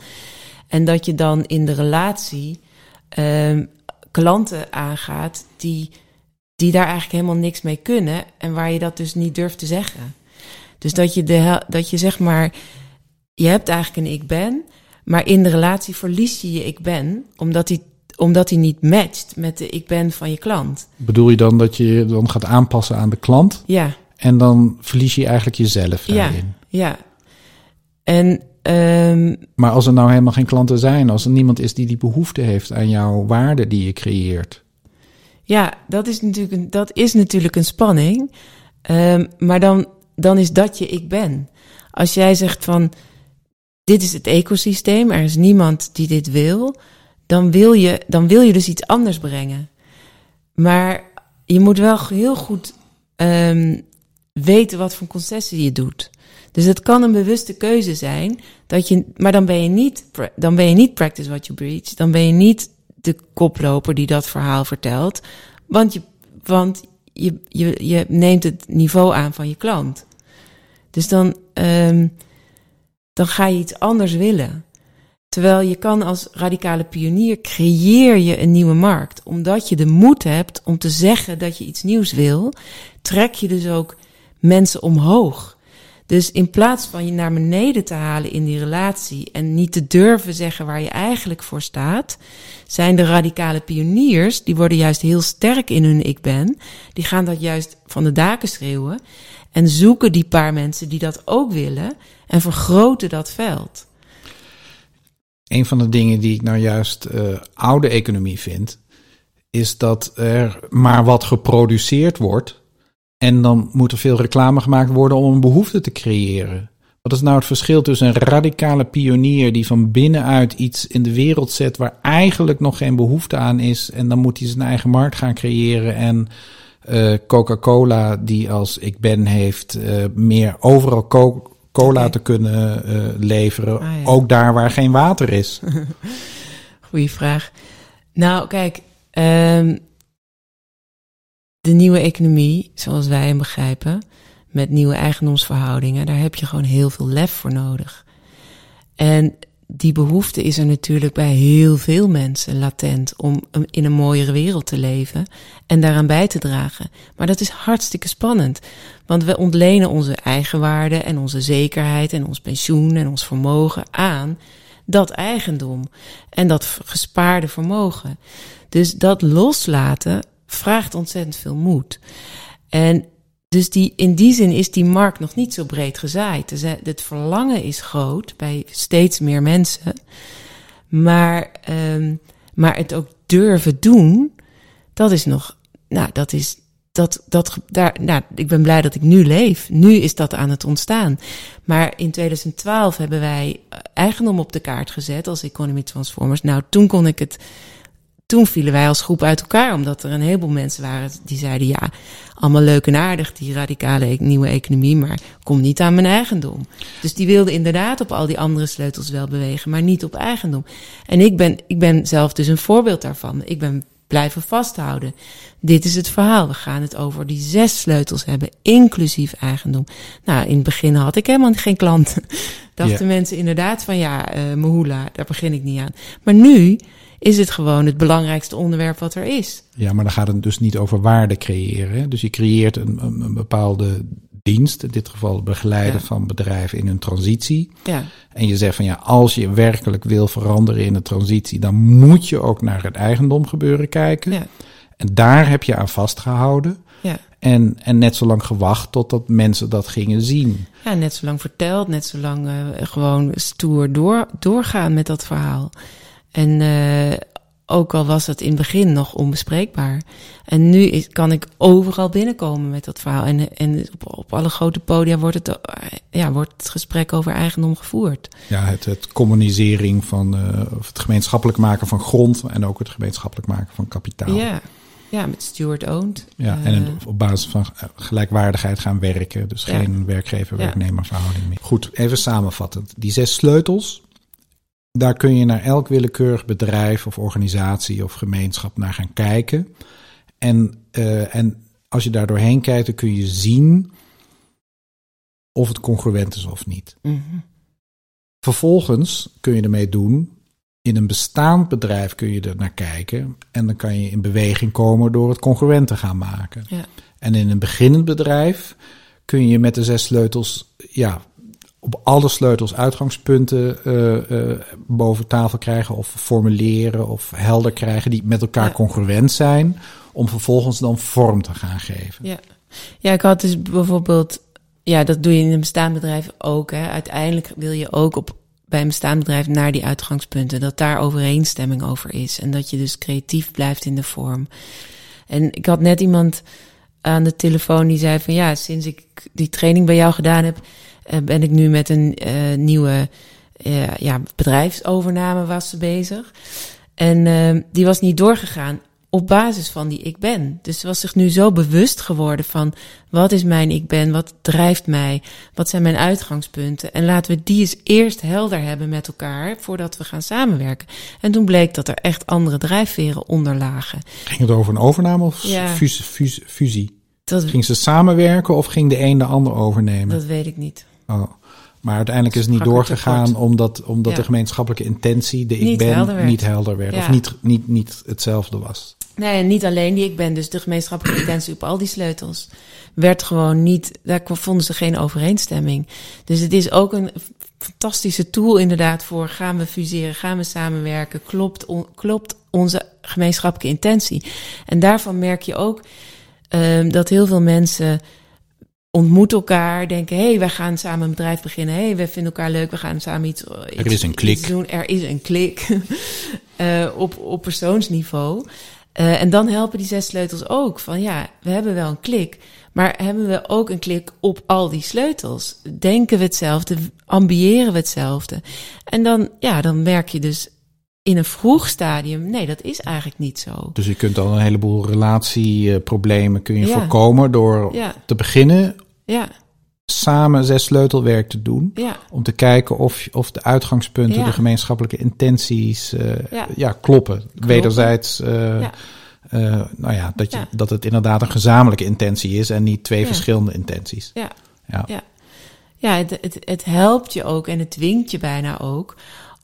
En dat je dan in de relatie ehm, klanten aangaat die, die daar eigenlijk helemaal niks mee kunnen. En waar je dat dus niet durft te zeggen. Dus dat je, de, dat je zeg maar, je hebt eigenlijk een ik ben, maar in de relatie verlies je je ik ben, omdat die, omdat die niet matcht met de ik ben van je klant. Bedoel je dan dat je je dan gaat aanpassen aan de klant Ja, en dan verlies je eigenlijk jezelf ja, daarin? ja. En ehm, Maar als er nou helemaal geen klanten zijn, als er niemand is die die behoefte heeft aan jouw waarde die je creëert, ja, dat is natuurlijk een, dat is natuurlijk een spanning. Ehm, maar dan, dan is dat je ik ben. Als jij zegt van, dit is het ecosysteem, er is niemand die dit wil, dan wil je, dan wil je dus iets anders brengen. Maar je moet wel heel goed ehm, weten wat voor concessie je doet. Dus het kan een bewuste keuze zijn, dat je, maar dan ben je niet, dan ben je niet practice what you preach. Dan ben je niet de koploper die dat verhaal vertelt. Want je, want je, je, je neemt het niveau aan van je klant. Dus dan, ehm, dan ga je iets anders willen. Terwijl je kan als radicale pionier creëer je een nieuwe markt. Omdat je de moed hebt om te zeggen dat je iets nieuws wil, trek je dus ook mensen omhoog. Dus in plaats van je naar beneden te halen in die relatie en niet te durven zeggen waar je eigenlijk voor staat, zijn de radicale pioniers, die worden juist heel sterk in hun ik ben. Die gaan dat juist van de daken schreeuwen en zoeken die paar mensen die dat ook willen en vergroten dat veld. Een van de dingen die ik nou juist eh, oude economie vind, is dat er maar wat geproduceerd wordt. En dan moet er veel reclame gemaakt worden om een behoefte te creëren. Wat is nou het verschil tussen een radicale pionier die van binnenuit iets in de wereld zet waar eigenlijk nog geen behoefte aan is. En dan moet hij zijn eigen markt gaan creëren. En eh, Coca-Cola, die als ik ben heeft, eh, meer overal cola Oké. te kunnen eh, leveren. Ah, ja. Ook daar waar geen water is. [LAUGHS] Goeie vraag. Nou, kijk, ehm, de nieuwe economie, zoals wij hem begrijpen, met nieuwe eigendomsverhoudingen, daar heb je gewoon heel veel lef voor nodig. En die behoefte is er natuurlijk bij heel veel mensen latent om in een mooiere wereld te leven en daaraan bij te dragen. Maar dat is hartstikke spannend, want we ontlenen onze eigenwaarde en onze zekerheid en ons pensioen en ons vermogen aan dat eigendom en dat gespaarde vermogen. Dus dat loslaten vraagt ontzettend veel moed. En dus die, in die zin is die markt nog niet zo breed gezaaid. Zijn- Het verlangen is groot bij steeds meer mensen. Maar, ehm, maar het ook durven doen, dat is nog, nou, dat is, dat, dat, daar, nou, ik ben blij dat ik nu leef. Nu is dat aan het ontstaan. Maar in 2012 hebben wij eh, eigendom op de kaart gezet als Economy Transformers. Nou, toen kon ik het, toen vielen wij als groep uit elkaar, omdat er een heleboel mensen waren die zeiden, ja, allemaal leuk en aardig, die radicale e- nieuwe economie, maar kom niet aan mijn eigendom. Dus die wilden inderdaad op al die andere sleutels wel bewegen, maar niet op eigendom. En ik ben, ik ben zelf dus een voorbeeld daarvan. Ik ben blijven vasthouden. Dit is het verhaal. We gaan het over die zes sleutels hebben, inclusief eigendom. Nou, in het begin had ik helemaal geen klanten. [LAUGHS] Dachten mensen inderdaad van ja, eh Mahula, daar begin ik niet aan. Maar nu is het gewoon het belangrijkste onderwerp wat er is. Ja, maar dan gaat het dus niet over waarde creëren. Dus je creëert een, een, een bepaalde dienst, in dit geval het begeleiden Ja. van bedrijven in hun transitie. Ja, En je zegt van ja, als je werkelijk wil veranderen in de transitie, dan moet je ook naar het eigendom gebeuren kijken. ja, En daar heb je aan vastgehouden. ja. En, en net zo lang gewacht totdat mensen dat gingen zien. Ja, net zo lang verteld, net zo lang eh, gewoon stoer door, doorgaan met dat verhaal. En eh, ook al was dat in het begin nog onbespreekbaar. En nu is, kan ik overal binnenkomen met dat verhaal. En, en op, op alle grote podia wordt het, eh, ja, wordt het gesprek over eigendom gevoerd. Ja, het, het communisering van, eh, of het gemeenschappelijk maken van grond en ook het gemeenschappelijk maken van kapitaal. Ja, ja, met Stuart Owned. Ja, en op basis van gelijkwaardigheid gaan werken. Dus Ja. geen werkgever-werknemer verhouding meer. Goed, even samenvattend. Die zes sleutels, daar kun je naar elk willekeurig bedrijf of organisatie of gemeenschap naar gaan kijken. En, eh, en als je daar doorheen kijkt, dan kun je zien of het congruent is of niet. mhm. Vervolgens kun je ermee doen. In een bestaand bedrijf kun je er naar kijken. En dan kan je in beweging komen door het congruent te gaan maken. Ja. En in een beginnend bedrijf kun je met de zes sleutels, ja, op alle sleutels uitgangspunten eh, eh, boven tafel krijgen of formuleren of helder krijgen die met elkaar Ja. congruent zijn, om vervolgens dan vorm te gaan geven. Ja. ja, ik had dus bijvoorbeeld, ja, dat doe je in een bestaand bedrijf ook. Hè. Uiteindelijk wil je ook op, bij een bestaand bedrijf naar die uitgangspunten, dat daar overeenstemming over is. En dat je dus creatief blijft in de vorm. En ik had net iemand aan de telefoon die zei van ja, sinds ik die training bij jou gedaan heb, ben ik nu met een eh, nieuwe eh, ja, bedrijfsovername was ze bezig. En eh, die was niet doorgegaan op basis van die ik ben. Dus ze was zich nu zo bewust geworden van wat is mijn ik ben, wat drijft mij, wat zijn mijn uitgangspunten. En laten we die eens eerst helder hebben met elkaar voordat we gaan samenwerken. En toen bleek dat er echt andere drijfveren onder lagen. Ging het over een overname of Ja. fusie? Dat, Ging ze samenwerken of ging de een de ander overnemen? dat weet ik niet. Oh. Maar uiteindelijk is het niet doorgegaan omdat, omdat Ja. de gemeenschappelijke intentie, de ik Niet ben, helder niet helder werd. Of niet, niet, niet hetzelfde was. Nee, en niet alleen die ik ben, dus de gemeenschappelijke [CLEARS THROAT] intentie op al die sleutels. Werd gewoon niet, daar vonden ze geen overeenstemming. Dus het is ook een fantastische tool inderdaad voor gaan we fuseren, gaan we samenwerken, klopt, on- klopt onze gemeenschappelijke intentie. En daarvan merk je ook ehm, dat heel veel mensen ontmoeten elkaar, denken, hé, hey, wij gaan samen een bedrijf beginnen, hé, hey, we vinden elkaar leuk, we gaan samen iets, iets is een klik. iets doen. Er is een klik [LAUGHS] eh, op, op persoonsniveau. Eh, en dan helpen die zes sleutels ook van, ja, we hebben wel een klik, maar hebben we ook een klik op al die sleutels? Denken we hetzelfde? Ambiëren we hetzelfde? En dan, ja, dan merk je dus in een vroeg stadium, nee, dat is eigenlijk niet zo. Dus je kunt al een heleboel relatieproblemen kun je Ja. voorkomen door Ja, te beginnen ja, samen zes sleutelwerk te doen. Om te kijken of, of de uitgangspunten, de gemeenschappelijke intenties eh, Ja. kloppen. Wederzijds, eh, eh, nou ja dat, je, Ja. dat het inderdaad een gezamenlijke intentie is en niet twee Ja. verschillende intenties. ja. Ja. Ja. Ja, het, het, het helpt je ook en het dwingt je bijna ook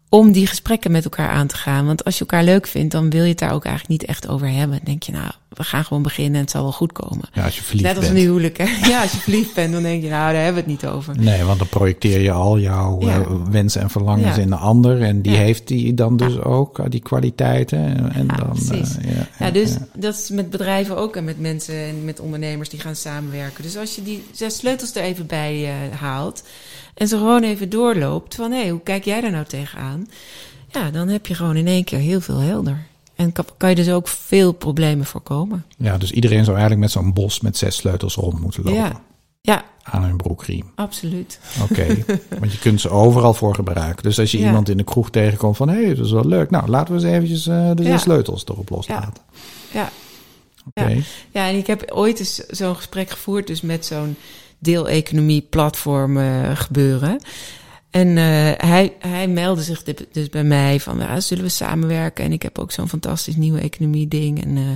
om die gesprekken met elkaar aan te gaan. Want als je elkaar leuk vindt, dan wil je het daar ook eigenlijk niet echt over hebben. Dan denk je, nou, we gaan gewoon beginnen en het zal wel goed komen. Ja, als je verliefd Net als bent. een huwelijk, hè? [LAUGHS] Ja, als je verliefd bent, dan denk je, nou, daar hebben we het niet over. Nee, want dan projecteer je al jouw Ja. eh, wensen en verlangens Ja. in de ander. En die heeft die dan dus ook, eh, die kwaliteiten. En, dan, precies. eh, ja, Ja, dus dat is met bedrijven ook en met mensen en met ondernemers die gaan samenwerken. Dus als je die zes sleutels er even bij haalt en ze gewoon even doorloopt van hé, hoe kijk jij daar nou tegenaan? Ja, dan heb je gewoon in één keer heel veel helder. En kan, kan je dus ook veel problemen voorkomen. ja, dus iedereen zou eigenlijk met zo'n bos met zes sleutels rond moeten lopen. Ja, ja, Aan hun broekriem. absoluut. Oké, want je kunt ze overal voor gebruiken. Dus als je Ja. iemand in de kroeg tegenkomt van... hé, hey, dat is wel leuk. Nou, laten we eens eventjes eh, de Ja. sleutels erop loslaten. Ja. Oké, Ja. Ja, en ik heb ooit eens zo'n gesprek gevoerd, dus met zo'n deeleconomie platform eh, gebeuren. En uh, hij, hij meldde zich dus bij mij van, ja, zullen we samenwerken? En ik heb ook zo'n fantastisch nieuwe economie ding. En uh,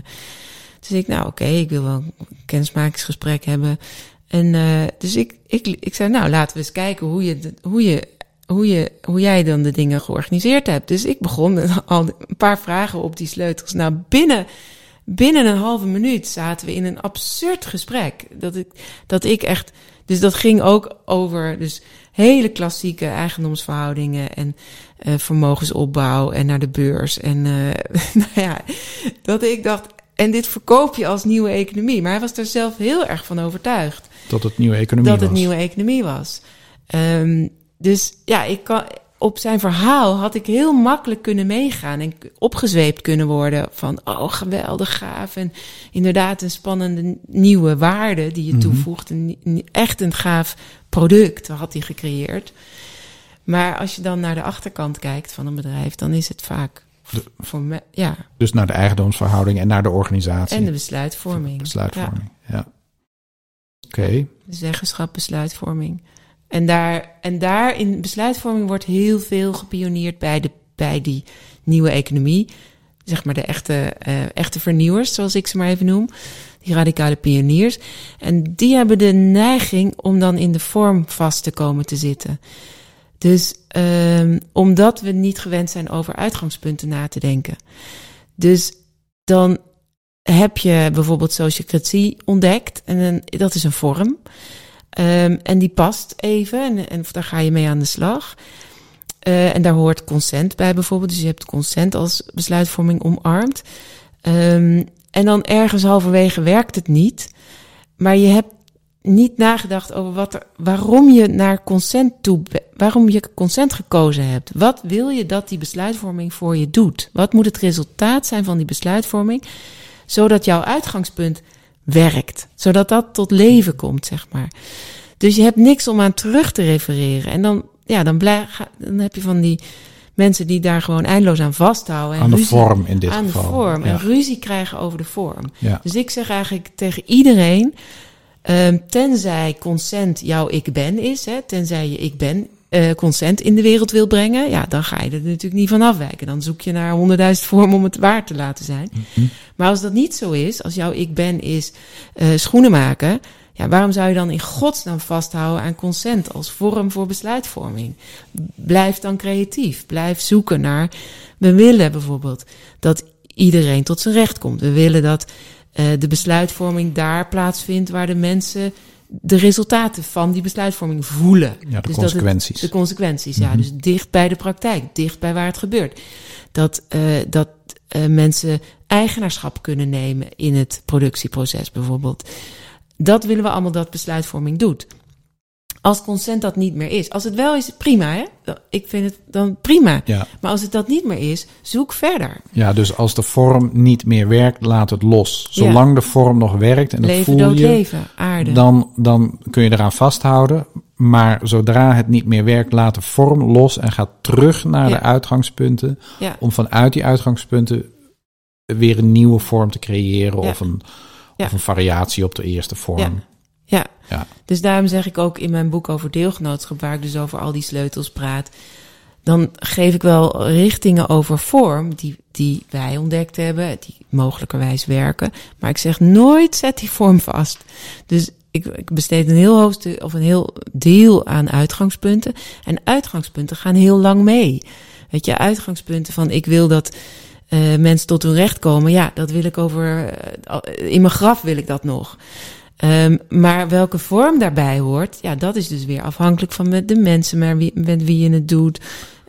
dus ik, nou oké, ik wil wel een kennismakingsgesprek hebben. En uh, dus ik, ik, ik zei, nou laten we eens kijken hoe je, hoe je, hoe je, hoe jij dan de dingen georganiseerd hebt. Dus ik begon [LAUGHS] al een paar vragen op die sleutels. Nou, binnen, binnen een halve minuut zaten we in een absurd gesprek. Dat ik, dat ik echt, dus dat ging ook over, dus hele klassieke eigendomsverhoudingen en uh, vermogensopbouw en naar de beurs. En uh, [LAUGHS] nou ja, dat ik dacht, en dit verkoop je als nieuwe economie. Maar hij was er zelf heel erg van overtuigd. Dat het nieuwe economie dat was. Dat het nieuwe economie was. Um, dus ja, ik kan, op zijn verhaal had ik heel makkelijk kunnen meegaan en opgezweept kunnen worden van, oh geweldig gaaf en inderdaad een spannende nieuwe waarde die je Mhm. toevoegt. Echt een gaaf product had hij gecreëerd. Maar als je dan naar de achterkant kijkt van een bedrijf, dan is het vaak De- voor me, ja, Dus naar de eigendomsverhouding en naar de organisatie. en de besluitvorming. besluitvorming. Ja. Oké. Zeggenschap, besluitvorming. En, daar, en daar in besluitvorming wordt heel veel gepioneerd bij, de, bij die nieuwe economie. Zeg maar de echte, eh, echte vernieuwers, zoals ik ze maar even noem. Die radicale pioniers. En die hebben de neiging om dan in de vorm vast te komen te zitten. Dus um, omdat we niet gewend zijn over uitgangspunten na te denken. Dus dan heb je bijvoorbeeld sociocratie ontdekt. En dat is een vorm. Um, en die past even. En, en daar ga je mee aan de slag. Uh, en daar hoort consent bij bijvoorbeeld. Dus je hebt consent als besluitvorming omarmd. Um, en dan ergens halverwege werkt het niet. Maar je hebt niet nagedacht over wat er, waarom je naar consent toe, waarom je consent gekozen hebt. Wat wil je dat die besluitvorming voor je doet? Wat moet het resultaat zijn van die besluitvorming, zodat jouw uitgangspunt werkt, zodat dat tot leven komt, zeg maar. Dus je hebt niks om aan terug te refereren. En dan, ja, dan, blijf, dan heb je van die mensen die daar gewoon eindeloos aan vasthouden. En aan de ruzie, vorm in dit aan geval. de vorm. Ja. En ruzie krijgen over de vorm. Ja. Dus ik zeg eigenlijk tegen iedereen, um, tenzij consent jouw ik ben is, hè, tenzij je ik ben uh, consent in de wereld wil brengen, ja, dan ga je er natuurlijk niet van afwijken. Dan zoek je naar honderdduizend vormen om het waar te laten zijn. Mm -hmm. Maar als dat niet zo is, als jouw ik ben is uh, schoenen maken, ja, waarom zou je dan in godsnaam vasthouden aan consent als vorm voor besluitvorming? Blijf dan creatief. Blijf zoeken naar. We willen bijvoorbeeld dat iedereen tot zijn recht komt. We willen dat uh, de besluitvorming daar plaatsvindt waar de mensen de resultaten van die besluitvorming voelen. Ja, de dus consequenties. Dat het, de consequenties, mm -hmm. ja. Dus dicht bij de praktijk, dicht bij waar het gebeurt. Dat, uh, dat uh, mensen eigenaarschap kunnen nemen in het productieproces bijvoorbeeld. Dat willen we allemaal dat besluitvorming doet. Als consent dat niet meer is. Als het wel is, prima hè. Ik vind het dan prima. Ja. Maar als het dat niet meer is, zoek verder. Ja, dus als de vorm niet meer werkt, laat het los. Zolang ja. de vorm nog werkt en dat voel dood, je, leven, aarde. Dan, dan kun je eraan vasthouden. Maar zodra het niet meer werkt, laat de vorm los en ga terug naar Ja. de uitgangspunten. Om vanuit die uitgangspunten weer een nieuwe vorm te creëren of, een, Ja. of een variatie op de eerste vorm. Ja. Ja, Ja. dus daarom zeg ik ook in mijn boek over deelgenootschap, waar ik dus over al die sleutels praat, dan geef ik wel richtingen over vorm die, die wij ontdekt hebben, die mogelijkerwijs werken. Maar ik zeg nooit zet die vorm vast. Dus ik, ik besteed een heel hoofdstuk of een heel deel aan uitgangspunten. En uitgangspunten gaan heel lang mee. Weet je, uitgangspunten van ik wil dat eh mensen tot hun recht komen. Ja, dat wil ik over. eh, in mijn graf wil ik dat nog. Um, maar welke vorm daarbij hoort, ja, dat is dus weer afhankelijk van de mensen met wie, met wie je het doet.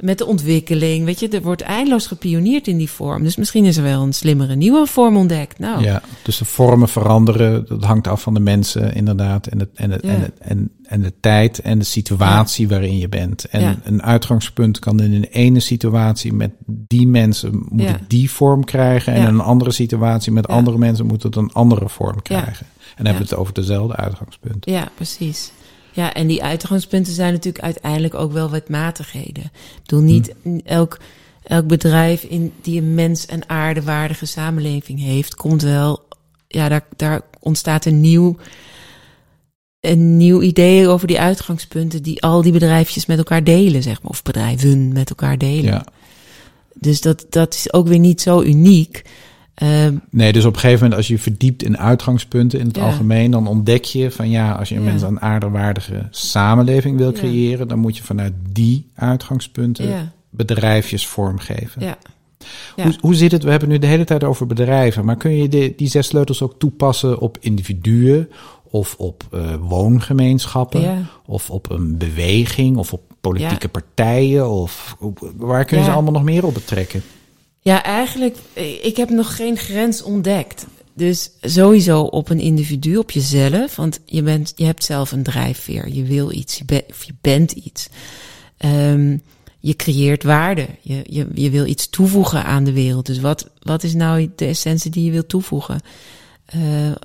Met de ontwikkeling. Weet je, er wordt eindeloos gepioneerd in die vorm. Dus misschien is er wel een slimmere nieuwe vorm ontdekt. Nou, Ja, dus de vormen veranderen, dat hangt af van de mensen inderdaad. En, het, en, het, Ja. en, het, en, en de tijd en de situatie waarin je bent. En Ja. een uitgangspunt kan in een ene situatie met die mensen moet het die vorm krijgen. En in een andere situatie met andere mensen moet het een andere vorm krijgen. En dan hebben we het over dezelfde uitgangspunt. Ja, precies. Ja, en die uitgangspunten zijn natuurlijk uiteindelijk ook wel wetmatigheden. Ik bedoel, niet elk, elk bedrijf in, die een mens- en aardewaardige samenleving heeft, komt wel, ja, daar, daar ontstaat een nieuw een nieuw idee over die uitgangspunten die al die bedrijfjes met elkaar delen, zeg maar. Of bedrijven met elkaar delen. Ja. Dus dat, dat is ook weer niet zo uniek. Ehm, Nee, dus op een gegeven moment als je verdiept in uitgangspunten in het Ja. algemeen, dan ontdek je van ja, als je een Ja. mens een aardewaardige samenleving wil Ja. creëren, dan moet je vanuit die uitgangspunten bedrijfjes vormgeven. ja. Hoe, hoe zit het? We hebben nu de hele tijd over bedrijven, maar kun je de, die zes sleutels ook toepassen op individuen of op eh, woongemeenschappen of op een beweging of op politieke partijen of waar kun je ze allemaal nog meer op betrekken? Ja, eigenlijk, ik heb nog geen grens ontdekt. Dus sowieso op een individu, op jezelf. Want je, bent, je hebt zelf een drijfveer. Je wil iets, je, of je bent iets. Ehm, je creëert waarde. Je, je, je wil iets toevoegen aan de wereld. Dus wat, wat is nou de essentie die je wilt toevoegen?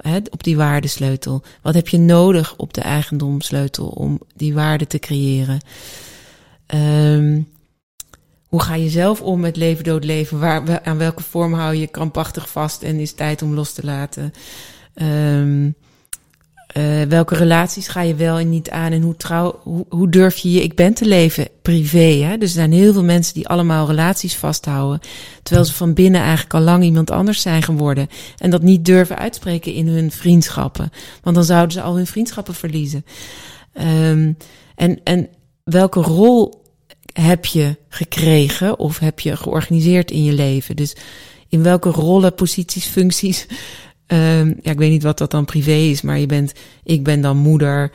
Hè, op die waardesleutel. Wat heb je nodig op de eigendomsleutel om die waarde te creëren? Ehm, hoe ga je zelf om met leven, dood, leven? Waar, aan welke vorm hou je krampachtig vast en is tijd om los te laten? Eh, welke relaties ga je wel en niet aan? En hoe, trouw, hoe, hoe durf je je ik ben te leven privé? Hè? Dus er zijn heel veel mensen die allemaal relaties vasthouden. Terwijl ze van binnen eigenlijk al lang iemand anders zijn geworden. En dat niet durven uitspreken in hun vriendschappen. Want dan zouden ze al hun vriendschappen verliezen. Ehm, en, en welke rol heb je gekregen of heb je georganiseerd in je leven? Dus in welke rollen, posities, [LAUGHS] functies. ehm, ja, ik weet niet wat dat dan privé is, maar je bent, ik ben dan moeder,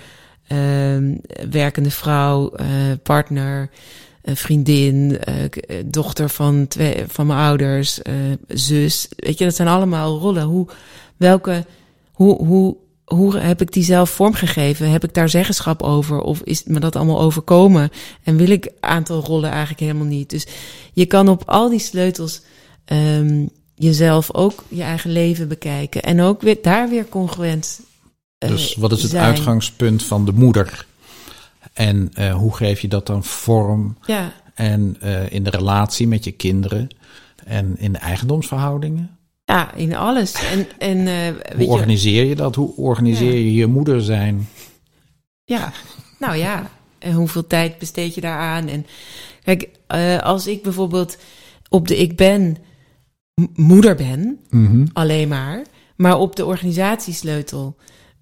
ehm, werkende vrouw, eh, partner, eh, vriendin, eh, dochter van, twee, van mijn ouders, zus. Weet je, dat zijn allemaal rollen. Hoe, welke, hoe, hoe, hoe heb ik die zelf vormgegeven? Heb ik daar zeggenschap over? Of is me dat allemaal overkomen? En wil ik aantal rollen eigenlijk helemaal niet? Dus je kan op al die sleutels ehm, jezelf ook je eigen leven bekijken. En ook weer, daar weer congruent eh, Dus wat is het zijn. uitgangspunt van de moeder? En eh, hoe geef je dat dan vorm? Ja, En eh, in de relatie met je kinderen en in de eigendomsverhoudingen? Ja, in alles. En, en eh, Hoe organiseer je dat? Hoe organiseer je je moeder zijn? Ja, nou ja. En hoeveel tijd besteed je daaraan? En kijk, eh, als ik bijvoorbeeld op de ik ben moeder ben, Mhm. alleen maar, maar op de organisatiesleutel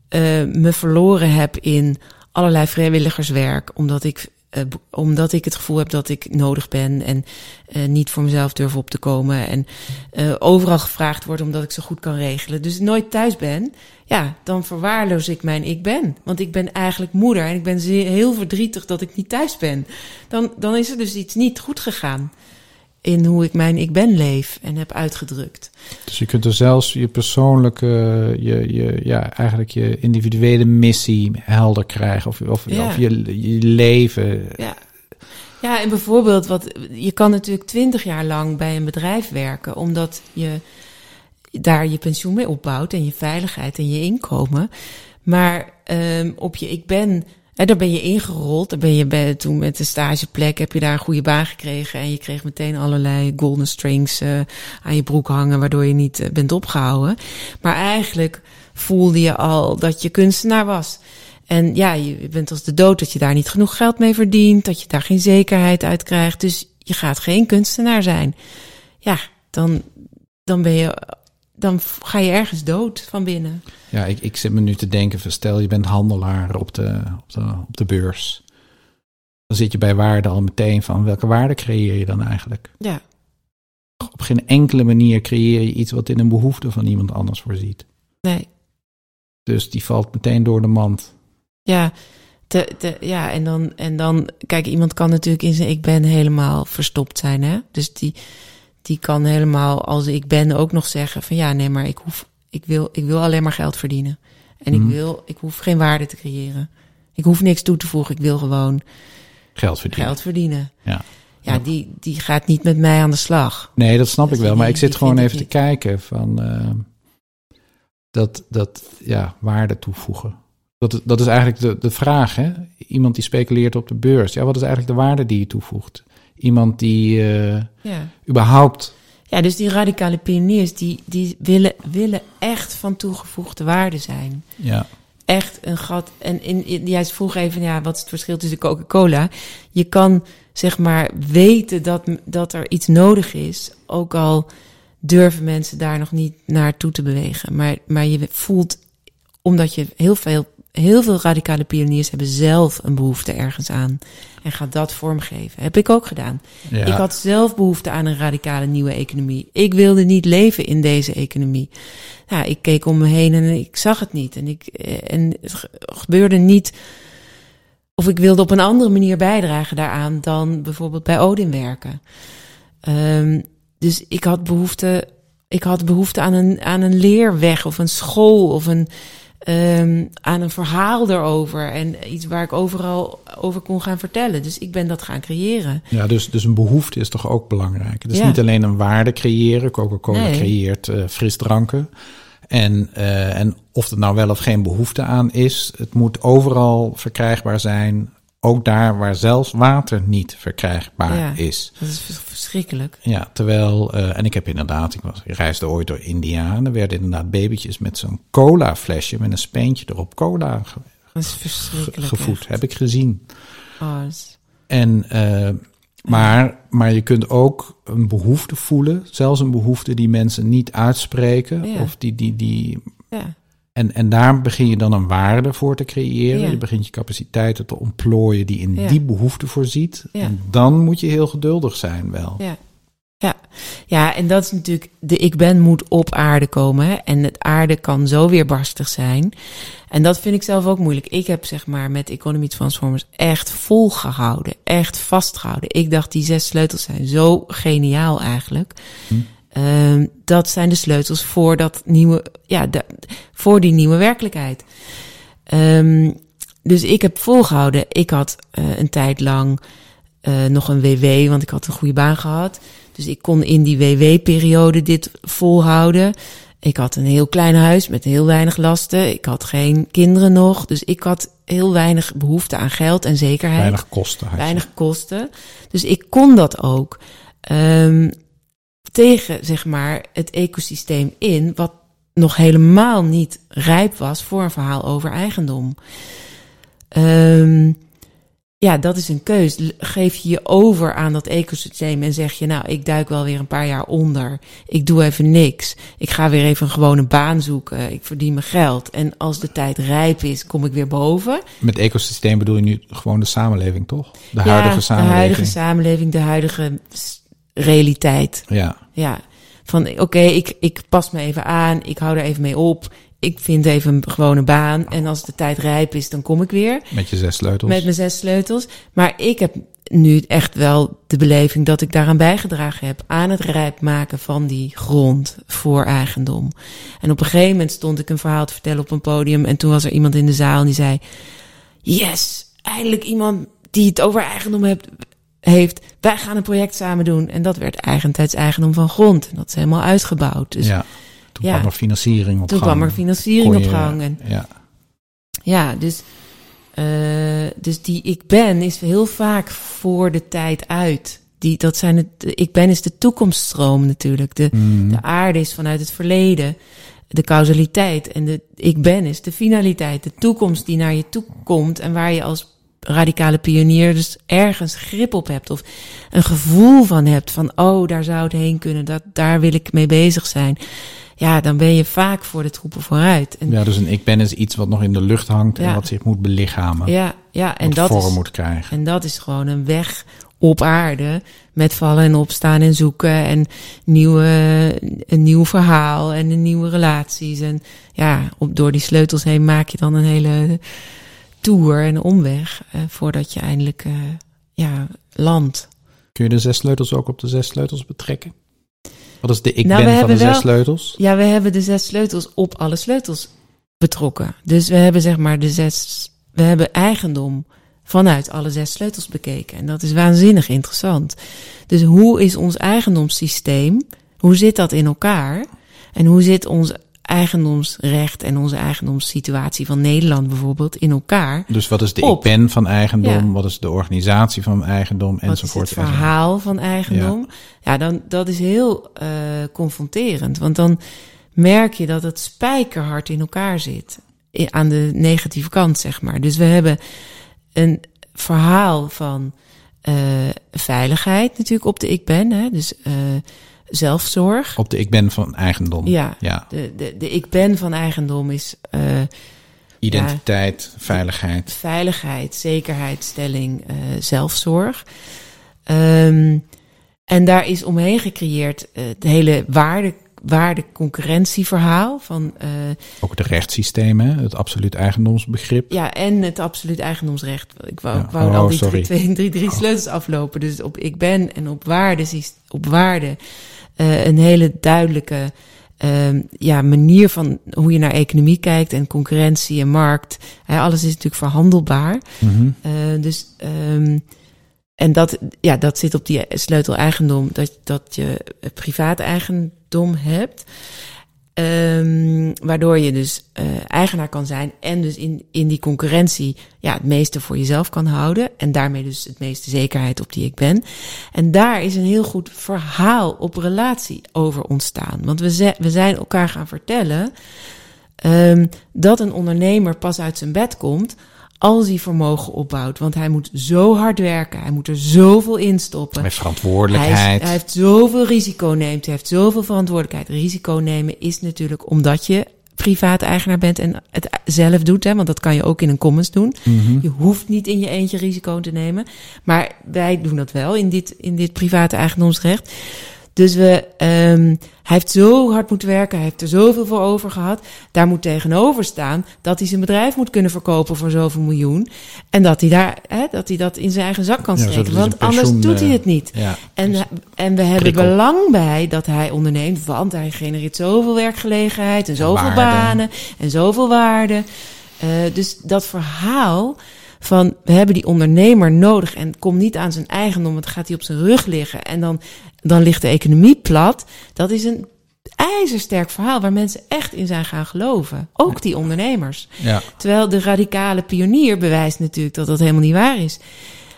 eh, me verloren heb in allerlei vrijwilligerswerk, omdat ik, eh, omdat ik het gevoel heb dat ik nodig ben en eh, niet voor mezelf durf op te komen en eh, overal gevraagd wordt omdat ik zo goed kan regelen, dus nooit thuis ben, ja, dan verwaarloos ik mijn ik ben. Want ik ben eigenlijk moeder en ik ben heel verdrietig dat ik niet thuis ben. Dan, dan is er dus iets niet goed gegaan in hoe ik mijn ik ben leef en heb uitgedrukt. Dus je kunt er zelfs je persoonlijke, je, je, ja, eigenlijk je individuele missie helder krijgen. Of, of, Ja. of je, je leven. Ja. Ja, en bijvoorbeeld, wat, je kan natuurlijk twintig jaar lang bij een bedrijf werken, omdat je daar je pensioen mee opbouwt en je veiligheid en je inkomen. Maar ehm, op je ik ben, hè, daar ben je ingerold. Daar ben je bij, toen met de stageplek, heb je daar een goede baan gekregen. En je kreeg meteen allerlei golden strings eh, aan je broek hangen, waardoor je niet eh, bent opgehouden. Maar eigenlijk voelde je al dat je kunstenaar was. En ja, je bent als de dood dat je daar niet genoeg geld mee verdient, dat je daar geen zekerheid uit krijgt. Dus je gaat geen kunstenaar zijn. Ja, dan, dan ben je, dan ga je ergens dood van binnen. Ja, ik, ik zit me nu te denken, van, stel je bent handelaar op de, op, de, op de beurs. Dan zit je bij waarde al meteen van welke waarde creëer je dan eigenlijk? Ja, Op geen enkele manier creëer je iets wat in een behoefte van iemand anders voorziet. nee. Dus die valt meteen door de mand. Ja, te, te, ja en, dan, en dan, kijk, iemand kan natuurlijk in zijn ik ben helemaal verstopt zijn, hè? Dus die, die kan helemaal als ik ben ook nog zeggen van ja, nee, maar ik hoef, ik wil, ik wil alleen maar geld verdienen. En Mhm. ik wil, ik hoef geen waarde te creëren. Ik hoef niks toe te voegen, ik wil gewoon Geld verdienen. geld verdienen. Ja. Ja, die, die gaat niet met mij aan de slag. Nee, dat snap Dat ik wel. die- Maar ik zit gewoon even te kijken van eh, dat, dat ja, waarde toevoegen. Dat, is- dat is eigenlijk de, de vraag. Hè? Iemand die speculeert op de beurs. Ja, wat is eigenlijk de waarde die je toevoegt? Iemand die eh, Ja. überhaupt. Ja, dus die radicale pioniers, die, die willen, willen echt van toegevoegde waarde zijn. Ja, echt een gat. En in, in, jij vroeg even, ja, wat is het verschil tussen Coca-Cola? Je kan zeg maar weten dat, dat er iets nodig is, ook al durven mensen daar nog niet naartoe te bewegen. Maar, maar je voelt, omdat je heel veel heel veel radicale pioniers hebben zelf een behoefte ergens aan. En gaat dat vormgeven. Heb ik ook gedaan. Ik had zelf behoefte aan een radicale nieuwe economie. Ik wilde niet leven in deze economie. Nou, ik keek om me heen en ik zag het niet. En, ik, eh, en het gebeurde niet. Of ik wilde op een andere manier bijdragen daaraan dan bijvoorbeeld bij Odin werken. Um, dus ik had behoefte. Ik had behoefte aan een, aan een leerweg of een school of een um, aan een verhaal erover. En iets waar ik overal over kon gaan vertellen. Dus ik ben dat gaan creëren. Ja, dus, dus een behoefte is toch ook belangrijk. Het is niet alleen een waarde creëren. Coca-Cola creëert uh, frisdranken. En, uh, en of er nou wel of geen behoefte aan is, het moet overal verkrijgbaar zijn ook daar waar zelfs water niet verkrijgbaar ja, is. Dat is verschrikkelijk. Ja, terwijl, uh, en ik heb inderdaad, ik, was, ik reisde ooit door India en er werden inderdaad babytjes met zo'n cola flesje met een speentje erop cola ge dat is verschrikkelijk, gevoed. Heb ik gezien. Oh, is... En, uh, maar, maar je kunt ook een behoefte voelen, zelfs een behoefte die mensen niet uitspreken. Ja. Of die, die, die, ja. En, en daar begin je dan een waarde voor te creëren. Ja. Je begint je capaciteiten te ontplooien die in Ja. die behoefte voorziet. Ja. En dan moet je heel geduldig zijn wel. Ja. Ja. ja, en dat is natuurlijk, de ik ben moet op aarde komen. Hè? En het aarde kan zo weerbarstig zijn. En dat vind ik zelf ook moeilijk. Ik heb zeg maar met Economy Transformers echt volgehouden. Echt vastgehouden. Ik dacht die zes sleutels zijn zo geniaal eigenlijk. Hm. Ehm, dat zijn de sleutels voor dat nieuwe, ja, de, voor die nieuwe werkelijkheid. Ehm, dus ik heb volgehouden. Ik had uh, een tijd lang uh, nog een WW, want ik had een goede baan gehad. Dus ik kon in die WW-periode dit volhouden. Ik had een heel klein huis met heel weinig lasten. Ik had geen kinderen nog. Dus ik had heel weinig behoefte aan geld en zekerheid. Weinig kosten. Weinig kosten. Dus ik kon dat ook. Um, tegen, zeg maar, het ecosysteem in, wat nog helemaal niet rijp was voor een verhaal over eigendom. Um, ja, dat is een keus. Geef je je over aan dat ecosysteem en zeg je, nou, ik duik wel weer een paar jaar onder. Ik doe even niks. Ik ga weer even een gewone baan zoeken. Ik verdien mijn geld. En als de tijd rijp is, kom ik weer boven. Met ecosysteem bedoel je nu gewoon de samenleving, toch? De ja, huidige samenleving. De huidige samenleving, de huidige realiteit. Ja. Ja. Van oké, okay, ik, ik pas me even aan, ik hou er even mee op. Ik vind even een gewone baan. En als de tijd rijp is, dan kom ik weer. Met je zes sleutels. Met mijn zes sleutels. Maar ik heb nu echt wel de beleving dat ik daaraan bijgedragen heb. Aan het rijp maken van die grond voor eigendom. En op een gegeven moment stond ik een verhaal te vertellen op een podium. En toen was er iemand in de zaal en die zei: Yes, eindelijk iemand die het over eigendom heeft heeft, wij gaan een project samen doen. En dat werd eigentijds-eigendom van grond. En dat is helemaal uitgebouwd. Dus, ja, toen ja, kwam er financiering op toen gang. kwam er financiering op je- gang. En, Ja. ja, dus, uh, dus die ik ben is heel vaak voor de tijd uit. Die, dat zijn het, ik ben is de toekomststroom natuurlijk. De, Mhm. de aarde is vanuit het verleden. De causaliteit. En de ik ben is de finaliteit. De toekomst die naar je toe komt. En waar je als radicale pionier dus ergens grip op hebt. Of een gevoel van hebt. Van, oh, daar zou het heen kunnen. Dat, daar wil ik mee bezig zijn. Ja, dan ben je vaak voor de troepen vooruit. En, ja, dus een ik ben is iets wat nog in de lucht hangt en wat zich moet belichamen. ja, ja, en dat vorm is, moet krijgen. En dat is gewoon een weg op aarde. Met vallen en opstaan en zoeken. En nieuwe, een nieuw verhaal en nieuwe relaties. En ja, op, door die sleutels heen maak je dan een hele tour en omweg. Eh, voordat je eindelijk eh, ja, landt. Kun je de zes sleutels ook op de zes sleutels betrekken? Wat is de ik Nou, ben van de zes wel- sleutels? Ja, we hebben de zes sleutels op alle sleutels betrokken. Dus we hebben zeg maar de zes. We hebben eigendom vanuit alle zes sleutels bekeken. En dat is waanzinnig interessant. Dus hoe is ons eigendomssysteem? Hoe zit dat in elkaar? En hoe zit ons eigendomsrecht en onze eigendomssituatie van Nederland bijvoorbeeld in elkaar? Dus wat is de Op. ik ben van eigendom? Ja. Wat is de organisatie van eigendom? Wat is Enzovoort. het verhaal van eigendom? Ja, dan, dat is heel uh, confronterend. Want dan merk je dat het spijkerhard in elkaar zit. aan de negatieve kant, zeg maar. Dus we hebben een verhaal van eh, veiligheid natuurlijk op de ik ben. Hè? Dus eh, zelfzorg. Op de ik ben van eigendom. Ja, ja. De, de, de ik ben van eigendom is eh, Identiteit, veiligheid. veiligheid, zekerheidstelling, eh zelfzorg. Ehm, en daar is omheen gecreëerd eh, het hele waarde, waarde-concurrentieverhaal van eh, Ook de rechtssystemen, het absoluut eigendomsbegrip. ja en het absoluut eigendomsrecht. Ik wou, Ja, ik wou oh, al die sorry. drie, twee, drie, drie sleutels aflopen. Dus op ik ben en op waarde, op waarde eh, een hele duidelijke ehm, ja, manier van hoe je naar economie kijkt en concurrentie en markt. Hè, alles is natuurlijk verhandelbaar. Mhm. Eh, dus, ehm, en dat, ja, dat zit op die sleutel eigendom, dat, dat je privaat eigendom hebt. Ehm, waardoor je dus eh, eigenaar kan zijn en dus in, in die concurrentie ja, het meeste voor jezelf kan houden. En daarmee dus het meeste zekerheid op die ik ben. En daar is een heel goed verhaal op relatie over ontstaan. Want we, ze- we zijn elkaar gaan vertellen ehm, dat een ondernemer pas uit zijn bed komt als hij vermogen opbouwt. Want hij moet zo hard werken, hij moet er zoveel in stoppen. Met Hij, verantwoordelijkheid. is- hij heeft zoveel risico neemt, hij heeft zoveel verantwoordelijkheid. Risico nemen is natuurlijk omdat je privaat eigenaar bent en het zelf doet, hè, want dat kan je ook in een commons doen. Mhm. Je hoeft niet in je eentje risico te nemen, maar wij doen dat wel in dit, in dit private eigendomsrecht. Dus we, ehm, hij heeft zo hard moeten werken, hij heeft er zoveel voor over gehad. Daar moet tegenover staan dat hij zijn bedrijf moet kunnen verkopen voor zoveel miljoen. En dat hij, daar, hè, dat, hij dat in zijn eigen zak kan steken. Want anders doet hij eh, het niet. Ja. En, Dus- en we hebben prikkel. belang bij dat hij onderneemt, want hij genereert zoveel werkgelegenheid en zoveel waarde. banen en zoveel waarde. Eh, dus dat verhaal van we hebben die ondernemer nodig en komt niet aan zijn eigendom, want dan gaat hij op zijn rug liggen en dan, dan ligt de economie plat. Dat is een ijzersterk verhaal waar mensen echt in zijn gaan geloven. Ook die ondernemers. ja. Terwijl de radicale pionier bewijst natuurlijk dat dat helemaal niet waar is.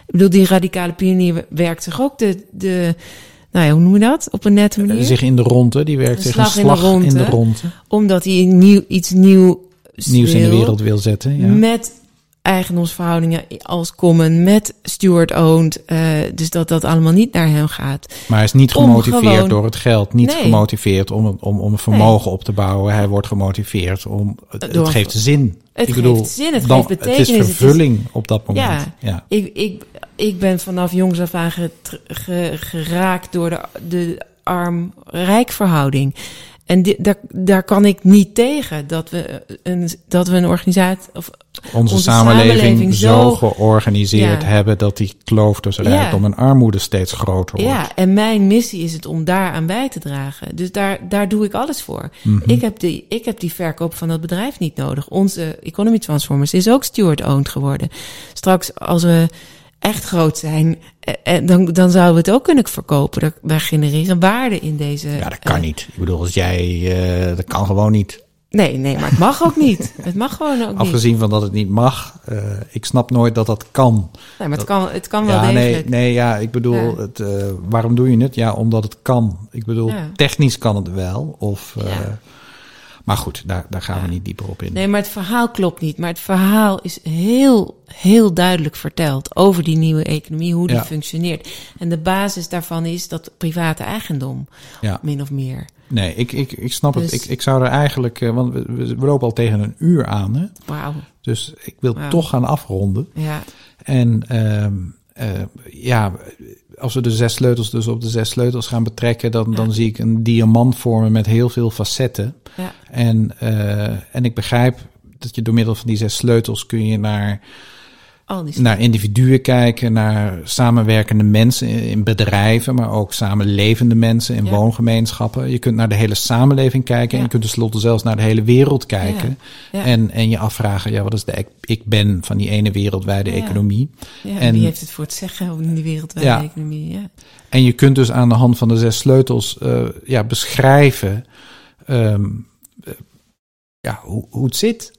Ik bedoel, die radicale pionier werkt zich ook de, de nou ja, hoe noem je dat? Op een nette manier. Zich in de ronde, die werkt zich een slag in de slag in de ronde. Omdat hij nieuw, iets nieuw Nieuws in de wereld wil zetten. Ja. Met eigendomsverhoudingen als common, met steward-owned. eh, dus dat dat allemaal niet naar hem gaat. Maar hij is niet gemotiveerd gewoon- door het geld. Niet Nee. gemotiveerd om, om, om een vermogen op te bouwen. Hij wordt gemotiveerd om... Het, het geeft zin. Het ik geeft bedoel, zin, het dan- geeft betekenis. Het het is vervulling op dat moment. Ja. ja. Ik, ik, ik ben vanaf jongs af aan geraakt door de, de arm-rijk verhouding. En daar, daar kan ik niet tegen dat we een, dat we een organisatie. Of, Onze, Onze samenleving, samenleving zo georganiseerd Ja. hebben... dat die kloof tussen Ja. rijkdom en armoede steeds groter wordt. ja, en mijn missie is het om daar aan bij te dragen. Dus daar, daar doe ik alles voor. Mhm. Ik, heb die, ik heb die verkoop van dat bedrijf niet nodig. Onze Economy Transformers is ook steward-owned geworden. Straks, als we echt groot zijn, eh, eh, dan, dan zouden we het ook kunnen verkopen. Dat- Wij genereren waarde in deze. Ja, dat kan eh, niet. Ik bedoel, als jij... dat kan gewoon niet. Nee, nee, maar het mag ook niet. [LAUGHS] Het mag gewoon ook niet. Afgezien van dat het niet mag. ik snap nooit dat dat kan. Nee, maar het kan, het kan wel Ja, nee, degelijk. nee, ja, ik bedoel, Ja. Het, waarom doe je het? Ja, omdat het kan. Ik bedoel, Ja. technisch kan het wel. Of, Ja. Maar goed, daar, daar gaan we niet dieper op in. Nee, maar het verhaal klopt niet. Maar het verhaal is heel, heel duidelijk verteld over die nieuwe economie, hoe die Ja. functioneert. En de basis daarvan is dat private eigendom, Ja. min of meer. Nee, ik, ik, ik snap het. Dus- Ik, ik zou er eigenlijk, eh, want we, we, lopen al tegen een uur aan. Hè? Wauw. Dus ik wil toch gaan afronden. Ja, En ehm, eh, ja, als we de zes sleutels dus op de zes sleutels gaan betrekken, dan, dan zie ik een diamant vormen met heel veel facetten. ja, En, eh, en ik begrijp dat je door middel van die zes sleutels kun je naar, naar individuen kijken, naar samenwerkende mensen in bedrijven, maar ook samenlevende mensen in Ja. woongemeenschappen. Je kunt naar de hele samenleving kijken en je kunt tenslotte zelfs naar de hele wereld kijken. Ja. En, en je afvragen, ja, wat is de ik, ik ben van die ene wereldwijde economie? En- wie heeft het voor het zeggen in die wereldwijde economie? Ja. En je kunt dus aan de hand van de zes sleutels eh, ja, beschrijven ehm, eh, ja, hoe, hoe het zit.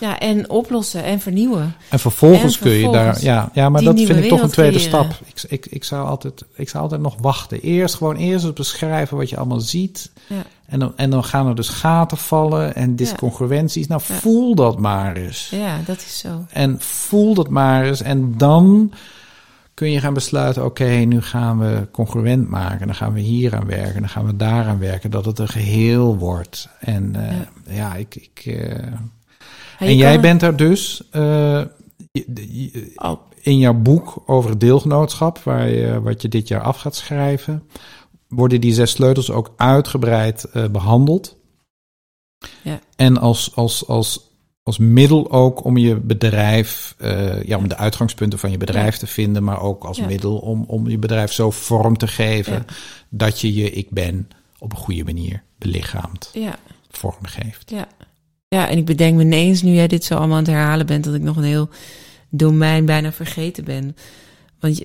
ja, en oplossen en vernieuwen. En vervolgens, En kun je daar. Ja, ja maar dat vind ik toch een tweede creëren. stap. Ik, ik, ik, zou altijd, ik zou altijd nog wachten. Eerst gewoon eerst eens beschrijven wat je allemaal ziet. Ja. En dan, en dan gaan er dus gaten vallen en discongruenties. Nou, Ja. voel dat maar eens. Ja, dat is zo. En voel dat maar eens. En dan kun je gaan besluiten: oké, nu gaan we congruent maken. Dan gaan we hier aan werken. Dan gaan we daar aan werken. Dat het een geheel wordt. En eh, ja. Ja. ik. ik eh, en jij kan- bent er dus. eh, Oh, in jouw boek over deelgenootschap, waar je, wat je dit jaar af gaat schrijven, worden die zes sleutels ook uitgebreid eh, behandeld. Ja. En als, als, als, als middel ook om je bedrijf, eh, ja, om de uitgangspunten van je bedrijf te vinden, maar ook als Ja. middel om, om je bedrijf zo vorm te geven Ja. dat je je ik ben op een goede manier belichaamt, ja, vormgeeft. ja. Ja, en ik bedenk me ineens, nu jij dit zo allemaal aan het herhalen bent, dat ik nog een heel domein bijna vergeten ben. Want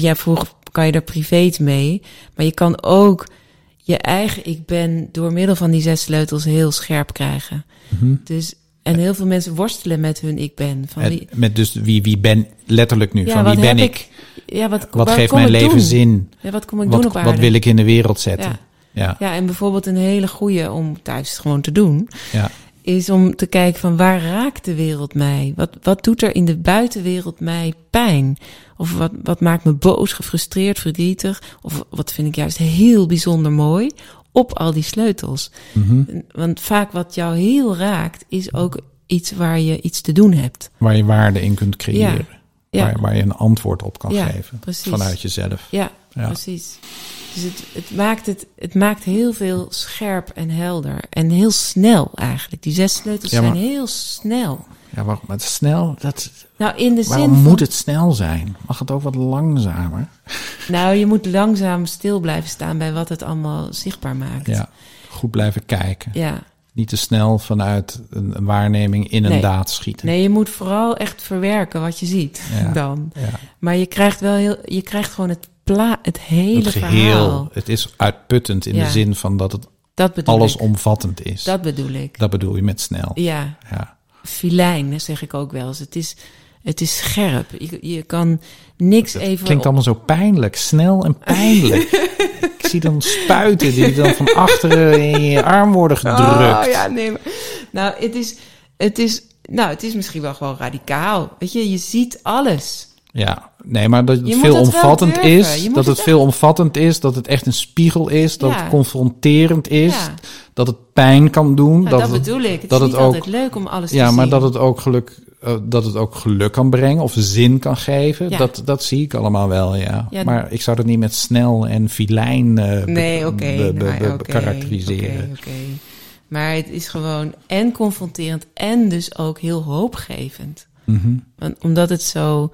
jij vroeg, kan je daar privé mee? Maar je kan ook je eigen ik ben door middel van die zes sleutels heel scherp krijgen. Mhm. Dus, en heel veel mensen worstelen met hun ik ben. Van wie, met dus wie, wie ben, letterlijk nu, ja, van wie ben ik? Ja, wat, Wat geeft mijn leven doen? zin? Ja, wat kom ik doen op aarde? wat wil ik in de wereld zetten? Ja. Ja, Ja, en bijvoorbeeld een hele goede om thuis gewoon te doen, ja, is om te kijken van waar raakt de wereld mij? Wat, wat doet er in de buitenwereld mij pijn? Of wat, wat maakt me boos, gefrustreerd, verdrietig? Of wat vind ik juist heel bijzonder mooi? Op al die sleutels. Mhm. Want vaak wat jou heel raakt, is ook iets waar je iets te doen hebt. Waar je waarde in kunt creëren. Ja. Waar, waar je een antwoord op kan Ja, geven. precies. Vanuit jezelf. Ja, Ja. precies. Dus het, het, maakt het, het maakt heel veel scherp en helder. En heel snel eigenlijk. Die zes sleutels maar- zijn heel snel. Ja, maar, maar snel, dat, Nou, in de waarom zin van... moet het snel zijn? Mag het ook wat langzamer? Nou, je moet langzaam stil blijven staan bij wat het allemaal zichtbaar maakt. Ja, goed blijven kijken. Ja. Niet te snel vanuit een, waarneming in een Nee. daad schieten. Nee, je moet vooral echt verwerken wat je ziet Ja. dan. Ja. Maar je krijgt wel heel... Je krijgt gewoon het, pla het hele Het geheel, verhaal. het is uitputtend in Ja. de zin van dat het Dat allesomvattend is. Dat bedoel ik. Dat bedoel je met snel. Ja. Ja. filijn, zeg ik ook wel eens. Het is, het is scherp. Je, je kan niks even... Klinkt allemaal zo pijnlijk, snel en pijnlijk. [LAUGHS] Ik zie dan spuiten die dan van achteren in je arm worden gedrukt. Oh, ja, nee. maar- Nou, het is, het is, nou, het is misschien wel gewoon radicaal. Weet je, je ziet alles. Ja, nee, maar dat het veelomvattend wel durven. is. Dat het het wel- veelomvattend is, dat het echt een spiegel is, dat Ja. het confronterend is, Ja. dat het pijn kan doen. Nou, dat, dat het, bedoel ik. Het dat is het niet ook- altijd leuk om alles ja, te maar zien. dat het ook geluk, eh, dat het ook geluk kan brengen of zin kan geven. Ja. Dat, dat zie ik allemaal wel, ja. Ja. Maar ik zou dat niet met snel en filijn eh, Nee, oké. be- be- nou, karakteriseren. Maar het is gewoon en confronterend en dus ook heel hoopgevend. Mhm. Want omdat het zo.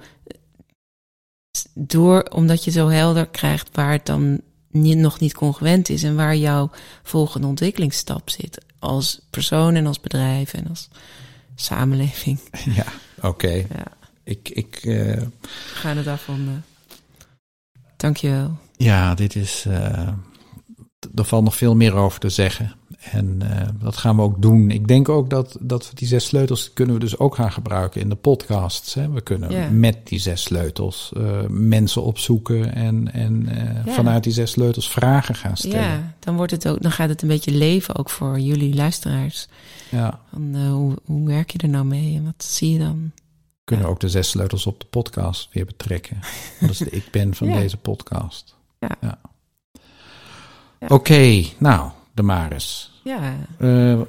Door, omdat je zo helder krijgt waar het dan niet, nog niet congruent is en waar jouw volgende ontwikkelingsstap zit. Als persoon en als bedrijf en als samenleving. [LAUGHS] Ja, oké. Ja, Ik, ik, eh, we gaan het afronden. Dankjewel. ja, dit is. eh, er valt nog veel meer over te zeggen. En eh, dat gaan we ook doen. Ik denk ook dat, dat we die zes sleutels kunnen we dus ook gaan gebruiken in de podcasts. Hè? We kunnen Ja. met die zes sleutels eh, mensen opzoeken en, en eh, Ja. vanuit die zes sleutels vragen gaan stellen. Ja, dan, wordt het ook, dan gaat het een beetje leven ook voor jullie luisteraars. Ja. Van, hoe, hoe werk je er nou mee en wat zie je dan? Kunnen ook de zes sleutels op de podcast weer betrekken. Dat is de [LAUGHS] ik ben van Ja. deze podcast. Ja. Ja. Ja. Oké, nou, de Maris. Ja, Eh,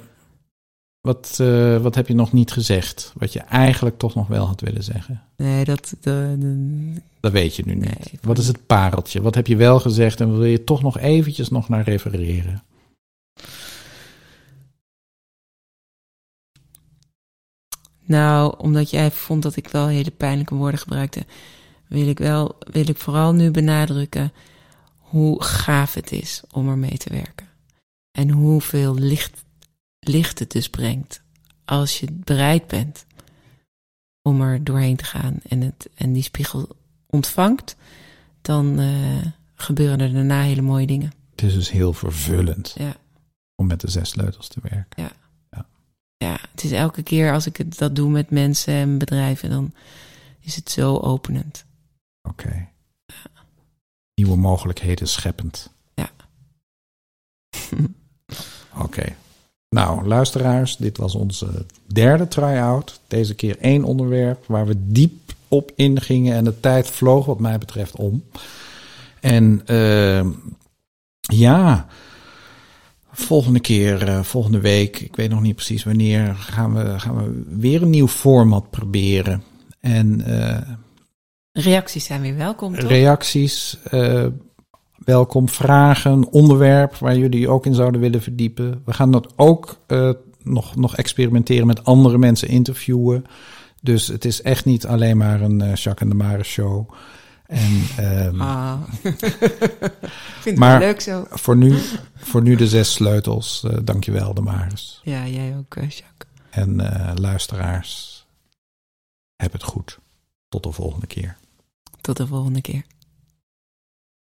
wat, eh, wat heb je nog niet gezegd? Wat je eigenlijk toch nog wel had willen zeggen? nee, dat. De, de- Dat weet je nu niet. Nee, wat is het pareltje? Wat heb je wel gezegd en wil je toch nog eventjes nog naar refereren? Nou, omdat jij vond dat ik wel hele pijnlijke woorden gebruikte, wil ik wel, wil ik vooral nu benadrukken hoe gaaf het is om ermee te werken. En hoeveel licht, licht het dus brengt als je bereid bent om er doorheen te gaan en, het, en die spiegel ontvangt, dan eh, gebeuren er daarna hele mooie dingen. Het is dus heel vervullend Ja. om met de zes sleutels te werken. Ja, het is elke keer als ik het, dat doe met mensen en bedrijven, dan is het zo openend. Oké. Nieuwe mogelijkheden scheppend. [LAUGHS] Nou, luisteraars, dit was onze derde try-out. Deze keer één onderwerp waar we diep op ingingen en de tijd vloog wat mij betreft om. En uh, ja, volgende keer, uh, volgende week, ik weet nog niet precies wanneer, gaan we, gaan we weer een nieuw format proberen. En uh, reacties zijn weer welkom. Toch? Reacties, uh, welkom, vragen, onderwerp waar jullie ook in zouden willen verdiepen. We gaan dat ook nog, nog experimenteren met andere mensen interviewen. Dus het is echt niet alleen maar een Jacques en de Mare show. En, um, ah. [LAUGHS] vind maar het leuk zo. Voor nu, voor nu de zes sleutels. Uh, dankjewel, de Maris. Ja, jij ook, uh, Jacques. En uh, luisteraars, heb het goed. Tot de volgende keer. Tot de volgende keer.